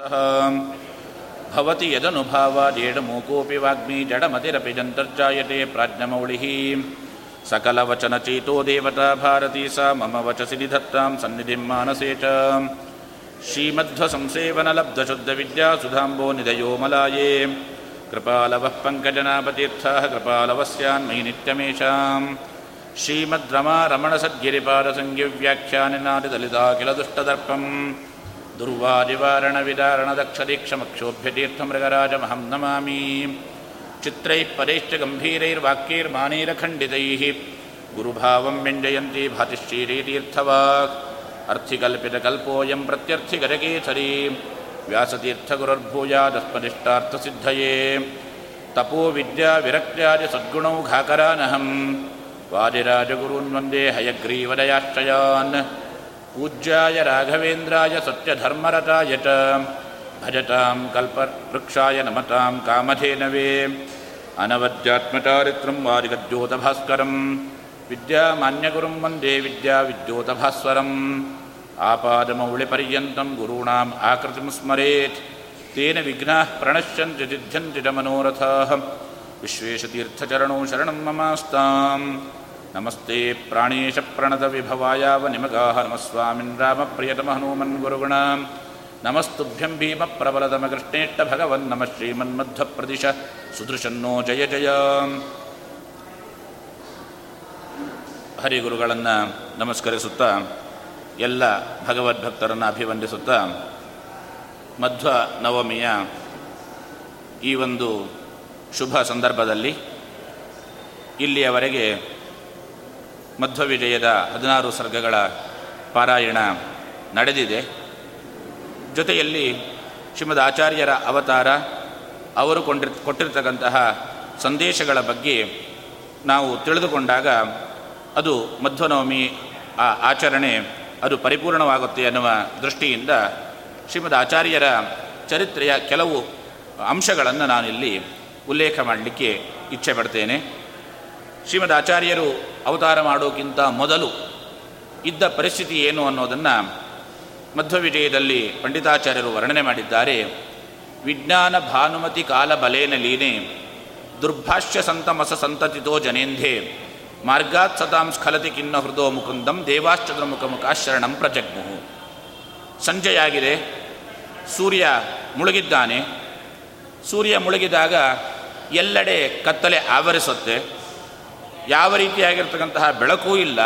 सः। भवति यदनुभावादेडमूकोऽपि वाग्मी जडमतिरपि जन्तर्जायते प्राज्ञमौलिः सकलवचनचेतो देवता भारती सा मम वचसि निधत्तां सन्निधिं मानसे च। श्रीमध्वसंसेवनलब्धशुद्धविद्यासुधाम्बो निधयो मलाये। कृपालवः पङ्कजनापतीर्थाः कृपालवस्यान्मयि नित्यमेषाम्। श्रीमद्रमा रमणसद्गिरिपादसङ्गिव्याख्यानिनादिदलिता किल दुष्टदर्पम् दुर्वादिवारणविदारणदक्षदीक्षमक्षोभ्यतीर्थमृगराजमहं नमामि चित्रैः पदैश्च गम्भीरैर्वाक्यैर्मानैरखण्डितैः गुरुभावं व्यञ्जयन्ती भातिश्चीरीतीर्थवाक् अर्थिकल्पितकल्पोऽयं प्रत्यर्थिगजकेसरी व्यासतीर्थगुरुर्भूयादस्मदिष्टार्थसिद्धये तपो विद्याविरक्त्यादिसद्गुणौघाकरानहम् वादिराजगुरून् वन्दे हयग्रीवदयाश्रयान् पूज्याय राघवेन्द्राय सत्यधर्मरताय च। भजतां कल्पवृक्षाय नमतां कामधेनवे अनवद्यात्मचारित्रं वादिगद्योतभास्करं विद्यामान्यगुरुं वन्दे विद्याविद्योतभास्वरम्। आपादमौलिपर्यन्तं गुरूणाम् आकृतिं स्मरेत्। तेन विघ्नाः प्रणश्यन्ति सिद्ध्यन्ति च मनोरथाः। विश्वेशतीर्थचरणौ शरणं ममास्ताम् ನಮಸ್ತೆ ಪ್ರಾಣೇಶ ಪ್ರಣದ ವಿಭವಾಯಾವ ನಿಮಗಾಹ ನಮಸ್ವಾಮಿನ್ ರಾಮ ಪ್ರಿಯತಮ ಹನುಮನ್ ಗುರುಗುಣ. ನಮಸ್ತುಭ್ಯಂ ಭೀಮ ಪ್ರಬಲದಮಕೃಷ್ಣೇಟ್ಟ ಭಗವನ್ ನಮ ಶ್ರೀಮನ್ಮಧ್ವ ಪ್ರದಿಶ. ಸುದೃಶನ್ನೋ ಜಯ ಜಯ. ಹರಿಗುರುಗಳನ್ನು ನಮಸ್ಕರಿಸುತ್ತಾ, ಎಲ್ಲ ಭಗವದ್ಭಕ್ತರನ್ನು ಅಭಿವಂದಿಸುತ್ತಾ, ಮಧ್ವ ನವಮಿಯ ಈ ಒಂದು ಶುಭ ಸಂದರ್ಭದಲ್ಲಿ ಇಲ್ಲಿಯವರೆಗೆ ಮಧ್ವ ವಿಜಯದ ಹದಿನಾರು ಸರ್ಗಗಳ ಪಾರಾಯಣ ನಡೆದಿದೆ. ಜೊತೆಯಲ್ಲಿ ಶ್ರೀಮದ್ ಆಚಾರ್ಯರ ಅವತಾರ, ಅವರು ಕೊಂಡಿರ್, ಕೊಟ್ಟಿರ್ತಕ್ಕಂತಹ ಸಂದೇಶಗಳ ಬಗ್ಗೆ ನಾವು ತಿಳಿದುಕೊಂಡಾಗ ಅದು ಮಧ್ವನವಮಿ, ಆ ಆಚರಣೆ ಅದು ಪರಿಪೂರ್ಣವಾಗುತ್ತೆ ಅನ್ನುವ ದೃಷ್ಟಿಯಿಂದ ಶ್ರೀಮದ್ ಆಚಾರ್ಯರ ಚರಿತ್ರೆಯ ಕೆಲವು ಅಂಶಗಳನ್ನು ನಾನಿಲ್ಲಿ ಉಲ್ಲೇಖ ಮಾಡಲಿಕ್ಕೆ ಇಚ್ಛೆ ಪಡ್ತೇನೆ. ಶ್ರೀಮದ್ ಆಚಾರ್ಯರು ಅವತಾರ ಮಾಡೋಕ್ಕಿಂತ ಮೊದಲು ಇದ್ದ ಪರಿಸ್ಥಿತಿ ಏನು ಅನ್ನೋದನ್ನು ಮಧ್ವ ವಿಜಯದಲ್ಲಿ ಪಂಡಿತಾಚಾರ್ಯರು ವರ್ಣನೆ ಮಾಡಿದ್ದಾರೆ. ವಿಜ್ಞಾನ ಭಾನುಮತಿ ಕಾಲ ಬಲೇನ ಲೀನೆ, ದುರ್ಭಾಷ್ಯ ಸಂತಮಸ ಸಂತತಿತೋ ಜನೇಂಧೆ, ಮಾರ್ಗಾತ್ ಸತಾಂ ಸ್ಖಲತಿ ಕಿನ್ನ ಹೃದೋ ಮುಕುಂದಂ, ದೇವಾಶ್ಚಂದ್ರ ಮುಖ ಶರಣಂ ಪ್ರಜಗ್ಮುಹು ಸಂಜೆಯಾಗಿದೆ. ಸೂರ್ಯ ಮುಳುಗಿದ್ದಾನೆ. ಸೂರ್ಯ ಮುಳುಗಿದಾಗ ಎಲ್ಲೆಡೆ ಕತ್ತಲೆ ಆವರಿಸುತ್ತೆ. ಯಾವ ರೀತಿಯಾಗಿರ್ತಕ್ಕಂತಹ ಬೆಳಕೂ ಇಲ್ಲ.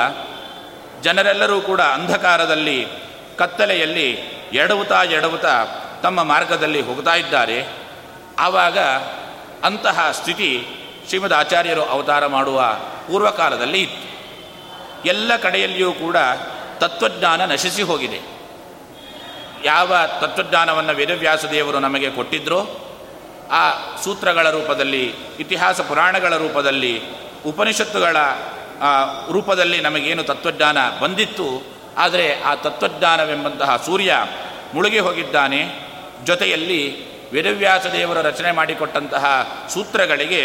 ಜನರೆಲ್ಲರೂ ಕೂಡ ಅಂಧಕಾರದಲ್ಲಿ, ಕತ್ತಲೆಯಲ್ಲಿ ಎಡವುತ್ತಾ ಎಡವುತ್ತಾ ತಮ್ಮ ಮಾರ್ಗದಲ್ಲಿ ಹೋಗ್ತಾ ಇದ್ದಾರೆ. ಆವಾಗ ಅಂತಹ ಸ್ಥಿತಿ ಶ್ರೀಮದ್ ಆಚಾರ್ಯರು ಅವತಾರ ಮಾಡುವ ಪೂರ್ವಕಾಲದಲ್ಲಿ ಇತ್ತು. ಎಲ್ಲ ಕಡೆಯಲ್ಲಿಯೂ ಕೂಡ ತತ್ವಜ್ಞಾನ ನಶಿಸಿ ಹೋಗಿದೆ. ಯಾವ ತತ್ವಜ್ಞಾನವನ್ನು ವೇದವ್ಯಾಸ ದೇವರು ನಮಗೆ ಕೊಟ್ಟಿದ್ದರೋ ಆ ಸೂತ್ರಗಳ ರೂಪದಲ್ಲಿ, ಇತಿಹಾಸ ಪುರಾಣಗಳ ರೂಪದಲ್ಲಿ ಉಪನಿಷತ್ತುಗಳ ರೂಪದಲ್ಲಿ ನಮಗೇನು ತತ್ವಜ್ಞಾನ ಬಂದಿತ್ತು, ಆದರೆ ಆ ತತ್ವಜ್ಞಾನವೆಂಬಂತಹ ಸೂರ್ಯ ಮುಳುಗಿ ಹೋಗಿದ್ದಾನೆ. ಜೊತೆಯಲ್ಲಿ ವೇದವ್ಯಾಸ ದೇವರು ರಚನೆ ಮಾಡಿಕೊಟ್ಟಂತಹ ಸೂತ್ರಗಳಿಗೆ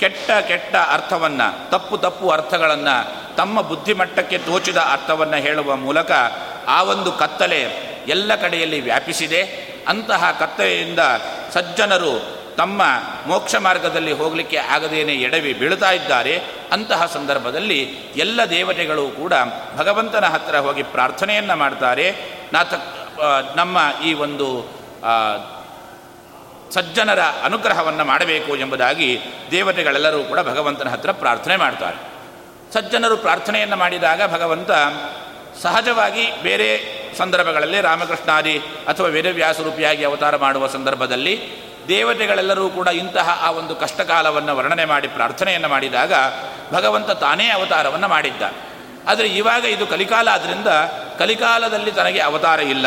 ಕೆಟ್ಟ ಕೆಟ್ಟ ಅರ್ಥವನ್ನು, ತಪ್ಪು ತಪ್ಪು ಅರ್ಥಗಳನ್ನು, ತಮ್ಮ ಬುದ್ಧಿಮಟ್ಟಕ್ಕೆ ತೋಚಿದ ಅರ್ಥವನ್ನು ಹೇಳುವ ಮೂಲಕ ಆ ಒಂದು ಕತ್ತಲೆ ಎಲ್ಲ ಕಡೆಯಲ್ಲಿ ವ್ಯಾಪಿಸಿದೆ. ಅಂತಹ ಕತ್ತಲೆಯಿಂದ ಸಜ್ಜನರು ತಮ್ಮ ಮೋಕ್ಷ ಮಾರ್ಗದಲ್ಲಿ ಹೋಗಲಿಕ್ಕೆ ಆಗದೇನೆ ಎಡವಿ ಬೀಳ್ತಾ ಇದ್ದಾರೆ, ಅಂತಹ ಸಂದರ್ಭದಲ್ಲಿ ಎಲ್ಲ ದೇವತೆಗಳು ಕೂಡ ಭಗವಂತನ ಹತ್ತಿರ ಹೋಗಿ ಪ್ರಾರ್ಥನೆಯನ್ನು ಮಾಡ್ತಾರೆ. ನಾಥ ನಮ್ಮ ಈ ಒಂದು ಸಜ್ಜನರ ಅನುಗ್ರಹವನ್ನು ಮಾಡಬೇಕು ಎಂಬುದಾಗಿ ದೇವತೆಗಳೆಲ್ಲರೂ ಕೂಡ ಭಗವಂತನ ಹತ್ತಿರ ಪ್ರಾರ್ಥನೆ ಮಾಡ್ತಾರೆ. ಸಜ್ಜನರು ಪ್ರಾರ್ಥನೆಯನ್ನು ಮಾಡಿದಾಗ ಭಗವಂತ ಸಹಜವಾಗಿ ಬೇರೆ ಸಂದರ್ಭಗಳಲ್ಲಿ ರಾಮಕೃಷ್ಣಾದಿ ಅಥವಾ ವೇದವ್ಯಾಸರೂಪಿಯಾಗಿ ಅವತಾರ ಮಾಡುವ ಸಂದರ್ಭದಲ್ಲಿ ದೇವತೆಗಳೆಲ್ಲರೂ ಕೂಡ ಇಂತಹ ಆ ಒಂದು ಕಷ್ಟಕಾಲವನ್ನು ವರ್ಣನೆ ಮಾಡಿ ಪ್ರಾರ್ಥನೆಯನ್ನು ಮಾಡಿದಾಗ ಭಗವಂತ ತಾನೇ ಅವತಾರವನ್ನು ಮಾಡಿದ್ದ ಆದರೆ ಇವಾಗ ಇದು ಕಲಿಕಾಲ ಆದ್ದರಿಂದ ಕಲಿಕಾಲದಲ್ಲಿ ತನಗೆ ಅವತಾರ ಇಲ್ಲ.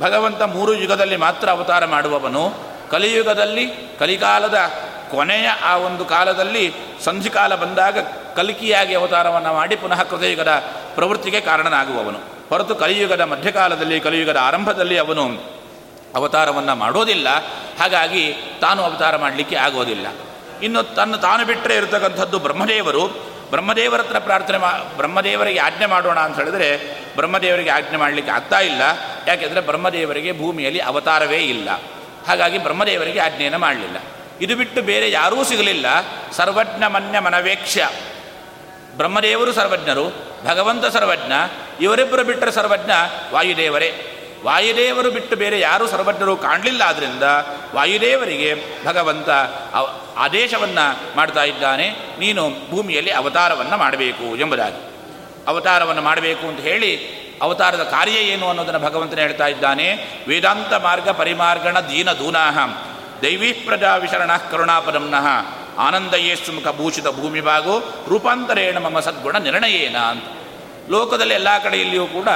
ಭಗವಂತ ಮೂರು ಯುಗದಲ್ಲಿ ಮಾತ್ರ ಅವತಾರ ಮಾಡುವವನು. ಕಲಿಯುಗದಲ್ಲಿ, ಕಲಿಕಾಲದ ಕೊನೆಯ ಆ ಒಂದು ಕಾಲದಲ್ಲಿ ಸಂಧಿಕಾಲ ಬಂದಾಗ ಕಲಿಕಿಯಾಗಿ ಅವತಾರವನ್ನು ಮಾಡಿ ಪುನಃ ಕೃತಯುಗದ ಪ್ರವೃತ್ತಿಗೆ ಕಾರಣನಾಗುವವನು. ಹೊರತು ಕಲಿಯುಗದ ಮಧ್ಯಕಾಲದಲ್ಲಿ, ಕಲಿಯುಗದ ಆರಂಭದಲ್ಲಿ ಅವನು ಅವತಾರವನ್ನು ಮಾಡೋದಿಲ್ಲ. ಹಾಗಾಗಿ ತಾನು ಅವತಾರ ಮಾಡಲಿಕ್ಕೆ ಆಗೋದಿಲ್ಲ. ಇನ್ನು ತನ್ನ ತಾನು ಬಿಟ್ಟರೆ ಇರತಕ್ಕಂಥದ್ದು ಬ್ರಹ್ಮದೇವರು. ಬ್ರಹ್ಮದೇವರ ಹತ್ರ ಪ್ರಾರ್ಥನೆ ಮಾ, ಬ್ರಹ್ಮದೇವರಿಗೆ ಆಜ್ಞೆ ಮಾಡೋಣ ಅಂತ ಹೇಳಿದ್ರೆ ಬ್ರಹ್ಮದೇವರಿಗೆ ಆಜ್ಞೆ ಮಾಡಲಿಕ್ಕೆ ಆಗ್ತಾ ಇಲ್ಲ. ಯಾಕೆಂದರೆ ಬ್ರಹ್ಮದೇವರಿಗೆ ಭೂಮಿಯಲ್ಲಿ ಅವತಾರವೇ ಇಲ್ಲ. ಹಾಗಾಗಿ ಬ್ರಹ್ಮದೇವರಿಗೆ ಆಜ್ಞೆಯನ್ನು ಮಾಡಲಿಲ್ಲ. ಇದು ಬಿಟ್ಟು ಬೇರೆ ಯಾರೂ ಸಿಗಲಿಲ್ಲ. ಸರ್ವಜ್ಞ ಮನ್ಯ ಮನವೇಕ್ಷ ಬ್ರಹ್ಮದೇವರು ಸರ್ವಜ್ಞರು, ಭಗವಂತ ಸರ್ವಜ್ಞ, ಇವರಿಬ್ಬರು ಬಿಟ್ಟರೆ ಸರ್ವಜ್ಞ ವಾಯುದೇವರೇ. ವಾಯುದೇವರು ಬಿಟ್ಟು ಬೇರೆ ಯಾರೂ ಸರ್ವಜ್ಞರು ಕಾಣಲಿಲ್ಲ ಆದ್ದರಿಂದ ವಾಯುದೇವರಿಗೆ ಭಗವಂತ ಆದೇಶವನ್ನು ಮಾಡ್ತಾ ಇದ್ದಾನೆ. ನೀನು ಭೂಮಿಯಲ್ಲಿ ಅವತಾರವನ್ನು ಮಾಡಬೇಕು ಎಂಬುದಾಗಿ. ಅವತಾರವನ್ನು ಮಾಡಬೇಕು ಅಂತ ಹೇಳಿ ಅವತಾರದ ಕಾರ್ಯ ಏನು ಅನ್ನೋದನ್ನು ಭಗವಂತನ ಹೇಳ್ತಾ ಇದ್ದಾನೆ. ವೇದಾಂತ ಮಾರ್ಗ ಪರಿಮಾರ್ಗಣ ದೀನ ದೂನಾಹಂ. ದೈವೀ ಪ್ರಜಾ ವಿಶರಣ ಕರುಣಾಪದಂನಃ ಆನಂದಯೇ ಸುಮುಖ ಭೂಷಿತ ಭೂಮಿಭಾಗೋ ರೂಪಾಂತರೇಣ ಮಮ ಸದ್ಗುಣ ನಿರ್ಣಯೇನ ಅಂತ. ಲೋಕದಲ್ಲಿ ಎಲ್ಲ ಕಡೆಯಲ್ಲಿಯೂ ಕೂಡ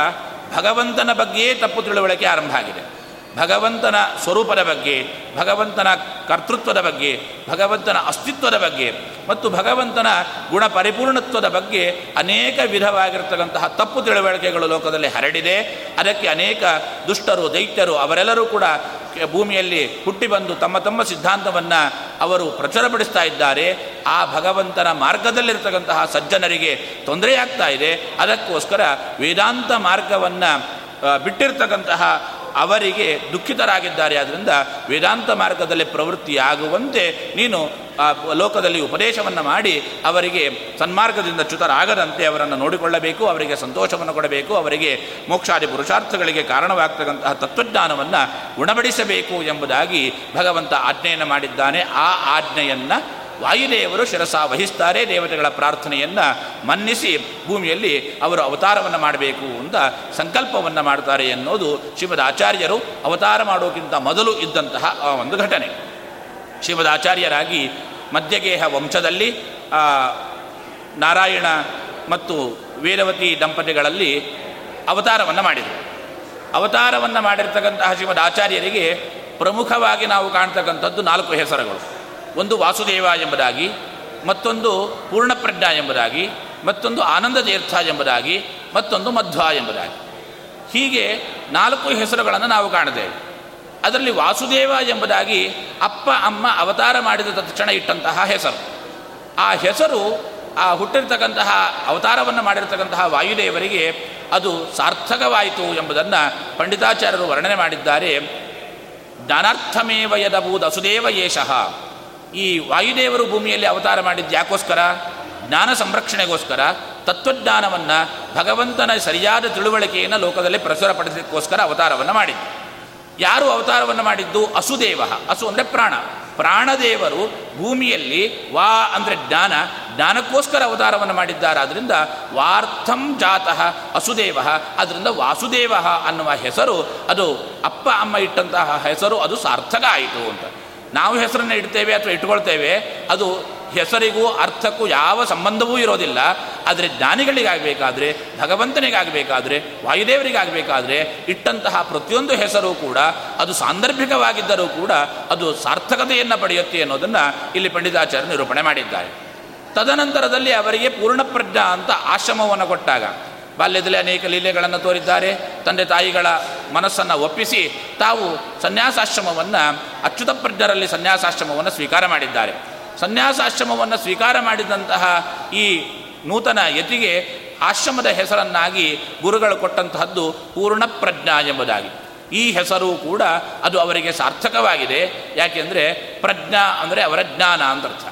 ಭಗವಂತನ ಬಗ್ಗೆಯೇ ತಪ್ಪು ತಿಳುವಳಿಕೆ ಆರಂಭ ಆಗಿದೆ. ಭಗವಂತನ ಸ್ವರೂಪದ ಬಗ್ಗೆ, ಭಗವಂತನ ಕರ್ತೃತ್ವದ ಬಗ್ಗೆ, ಭಗವಂತನ ಅಸ್ತಿತ್ವದ ಬಗ್ಗೆ ಮತ್ತು ಭಗವಂತನ ಗುಣ ಪರಿಪೂರ್ಣತ್ವದ ಬಗ್ಗೆ ಅನೇಕ ವಿಧವಾಗಿರ್ತಕ್ಕಂತಹ ತಪ್ಪು ತಿಳುವಳಿಕೆಗಳು ಲೋಕದಲ್ಲಿ ಹರಡಿದೆ. ಅದಕ್ಕೆ ಅನೇಕ ದುಷ್ಟರು, ದೈತ್ಯರು ಅವರೆಲ್ಲರೂ ಕೂಡ ಭೂಮಿಯಲ್ಲಿ ಹುಟ್ಟಿ ಬಂದು ತಮ್ಮ ತಮ್ಮ ಸಿದ್ಧಾಂತವನ್ನು ಅವರು ಪ್ರಚುರಪಡಿಸ್ತಾ ಇದ್ದಾರೆ. ಆ ಭಗವಂತನ ಮಾರ್ಗದಲ್ಲಿರ್ತಕ್ಕಂತಹ ಸಜ್ಜನರಿಗೆ ತೊಂದರೆಯಾಗ್ತಾ ಇದೆ. ಅದಕ್ಕೋಸ್ಕರ ವೇದಾಂತ ಮಾರ್ಗವನ್ನು ಬಿಟ್ಟಿರ್ತಕ್ಕಂತಹ ಅವರಿಗೆ ದುಃಖಿತರಾಗಿದ್ದಾರೆ. ಆದ್ದರಿಂದ ವೇದಾಂತ ಮಾರ್ಗದಲ್ಲಿ ಪ್ರವೃತ್ತಿಯಾಗುವಂತೆ ನೀನು ಲೋಕದಲ್ಲಿ ಉಪದೇಶವನ್ನು ಮಾಡಿ ಅವರಿಗೆ ಸನ್ಮಾರ್ಗದಿಂದ ಚ್ಯುತರಾಗದಂತೆ ಅವರನ್ನು ನೋಡಿಕೊಳ್ಳಬೇಕು, ಅವರಿಗೆ ಸಂತೋಷವನ್ನು ಕೊಡಬೇಕು, ಅವರಿಗೆ ಮೋಕ್ಷಾದಿ ಪುರುಷಾರ್ಥಗಳಿಗೆ ಕಾರಣವಾಗ್ತಕ್ಕಂತಹ ತತ್ವಜ್ಞಾನವನ್ನು ಉಣಬಡಿಸಬೇಕು ಎಂಬುದಾಗಿ ಭಗವಂತ ಆಜ್ಞೆಯನ್ನು ಮಾಡಿದ್ದಾನೆ. ಆ ಆಜ್ಞೆಯನ್ನು ವಾಯುದೇವರು ಶಿರಸ ವಹಿಸ್ತಾರೆ, ದೇವತೆಗಳ ಪ್ರಾರ್ಥನೆಯನ್ನು ಮನ್ನಿಸಿ ಭೂಮಿಯಲ್ಲಿ ಅವರು ಅವತಾರವನ್ನು ಮಾಡಬೇಕು ಅಂತ ಸಂಕಲ್ಪವನ್ನು ಮಾಡ್ತಾರೆ ಎನ್ನುವುದು ಶಿವದ ಆಚಾರ್ಯರು ಅವತಾರ ಮಾಡೋಕ್ಕಿಂತ ಮೊದಲು ಇದ್ದಂತಹ ಒಂದು ಘಟನೆ. ಶಿವದ ಆಚಾರ್ಯರಾಗಿ ಮಧ್ಯಗೇಹ ವಂಶದಲ್ಲಿ ನಾರಾಯಣ ಮತ್ತು ವೇದವತಿ ದಂಪತಿಗಳಲ್ಲಿ ಅವತಾರವನ್ನು ಮಾಡಿದರು. ಅವತಾರವನ್ನು ಮಾಡಿರ್ತಕ್ಕಂತಹ ಶಿವದ ಆಚಾರ್ಯರಿಗೆ ಪ್ರಮುಖವಾಗಿ ನಾವು ಕಾಣ್ತಕ್ಕಂಥದ್ದು ನಾಲ್ಕು ಹೆಸರುಗಳು. ಒಂದು ವಾಸುದೇವ ಎಂಬುದಾಗಿ, ಮತ್ತೊಂದು ಪೂರ್ಣಪ್ರಜ್ಞ ಎಂಬುದಾಗಿ, ಮತ್ತೊಂದು ಆನಂದ ತೀರ್ಥ ಎಂಬುದಾಗಿ, ಮತ್ತೊಂದು ಮಧ್ವ ಎಂಬುದಾಗಿ. ಹೀಗೆ ನಾಲ್ಕು ಹೆಸರುಗಳನ್ನು ನಾವು ಕಾಣುತ್ತೇವೆ. ಅದರಲ್ಲಿ ವಾಸುದೇವ ಎಂಬುದಾಗಿ ಅಪ್ಪ, ಅಮ್ಮ ಅವತಾರ ಮಾಡಿದ ತಕ್ಷಣ ಇಟ್ಟಂತಹ ಹೆಸರು. ಆ ಹೆಸರು, ಆ ಹುಟ್ಟಿರ್ತಕ್ಕಂತಹ, ಅವತಾರವನ್ನು ಮಾಡಿರ್ತಕ್ಕಂತಹ ವಾಯುದೇವರಿಗೆ ಅದು ಸಾರ್ಥಕವಾಯಿತು ಎಂಬುದನ್ನು ಪಂಡಿತಾಚಾರ್ಯರು ವರ್ಣನೆ ಮಾಡಿದ್ದಾರೆ. ಜ್ಞಾನಾರ್ಥಮೇವ ಯದಬೂದ ಸುದೇವ ಯೇಷಃ ಈ ವಾಯುದೇವರು ಭೂಮಿಯಲ್ಲಿ ಅವತಾರ ಮಾಡಿದ್ದು ಯಾಕೋಸ್ಕರ? ಜ್ಞಾನ ಸಂರಕ್ಷಣೆಗೋಸ್ಕರ, ತತ್ವಜ್ಞಾನವನ್ನು ಭಗವಂತನ ಸರಿಯಾದ ತಿಳುವಳಿಕೆಯನ್ನು ಲೋಕದಲ್ಲಿ ಪ್ರಚುರಪಡಿಸಲಿಕ್ಕೋಸ್ಕರ ಅವತಾರವನ್ನು ಮಾಡಿದ್ದು. ಯಾರು ಅವತಾರವನ್ನು ಮಾಡಿದ್ದು? ಅಸುದೇವ. ಅಸು ಅಂದರೆ ಪ್ರಾಣ. ಪ್ರಾಣದೇವರು ಭೂಮಿಯಲ್ಲಿ ವಾ ಅಂದರೆ ಜ್ಞಾನ, ಜ್ಞಾನಕ್ಕೋಸ್ಕರ ಅವತಾರವನ್ನು ಮಾಡಿದ್ದಾರಾದ್ದರಿಂದ ವಾರ್ಥಂ ಜಾತಃ ಅಸುದೇವ. ಅದರಿಂದ ವಾಸುದೇವ ಅನ್ನುವ ಹೆಸರು ಅದು ಅಪ್ಪ, ಅಮ್ಮ ಇಟ್ಟಂತಹ ಹೆಸರು ಅದು ಸಾರ್ಥಕ ಆಯಿತು ಅಂತ. ನಾವು ಹೆಸರನ್ನು ಇಡ್ತೇವೆ ಅಥವಾ ಇಟ್ಕೊಳ್ತೇವೆ, ಅದು ಹೆಸರಿಗೂ ಅರ್ಥಕ್ಕೂ ಯಾವ ಸಂಬಂಧವೂ ಇರೋದಿಲ್ಲ. ಆದರೆ ಜ್ಞಾನಿಗಳಿಗಾಗಬೇಕಾದ್ರೆ, ಭಗವಂತನಿಗಾಗಬೇಕಾದ್ರೆ, ವಾಯುದೇವರಿಗಾಗಬೇಕಾದ್ರೆ, ಇಟ್ಟಂತಹ ಪ್ರತಿಯೊಂದು ಹೆಸರು ಕೂಡ, ಅದು ಸಾಂದರ್ಭಿಕವಾಗಿದ್ದರೂ ಕೂಡ, ಅದು ಸಾರ್ಥಕತೆಯನ್ನು ಪಡೆಯುತ್ತೆ ಅನ್ನೋದನ್ನು ಇಲ್ಲಿ ಪಂಡಿತಾಚಾರ್ಯ ನಿರೂಪಣೆ ಮಾಡಿದ್ದಾರೆ. ತದನಂತರದಲ್ಲಿ ಅವರಿಗೆ ಪೂರ್ಣಪ್ರಜ್ಞಾ ಅಂತ ಆಶ್ರಮವನ್ನು ಕೊಟ್ಟಾಗ ಬಾಲ್ಯದಲ್ಲಿ ಅನೇಕ ಲೀಲೆಗಳನ್ನು ತೋರಿದ್ದಾರೆ. ತಂದೆ ತಾಯಿಗಳ ಮನಸ್ಸನ್ನು ಒಪ್ಪಿಸಿ ತಾವು ಸನ್ಯಾಸಾಶ್ರಮವನ್ನು ಅಚ್ಯುತ ಪ್ರಜ್ಞರಲ್ಲಿ ಸನ್ಯಾಸಾಶ್ರಮವನ್ನು ಸ್ವೀಕಾರ ಮಾಡಿದ್ದಾರೆ. ಸನ್ಯಾಸಾಶ್ರಮವನ್ನು ಸ್ವೀಕಾರ ಮಾಡಿದಂತಹ ಈ ನೂತನ ಯತಿಗೆ ಆಶ್ರಮದ ಹೆಸರನ್ನಾಗಿ ಗುರುಗಳು ಕೊಟ್ಟಂತಹದ್ದು ಪೂರ್ಣಪ್ರಜ್ಞಾ ಎಂಬುದಾಗಿ. ಈ ಹೆಸರು ಕೂಡ ಅದು ಅವರಿಗೆ ಸಾರ್ಥಕವಾಗಿದೆ. ಯಾಕೆಂದರೆ ಪ್ರಜ್ಞಾ ಅಂದರೆ ಅವರ ಜ್ಞಾನ ಅಂತ ಅರ್ಥ.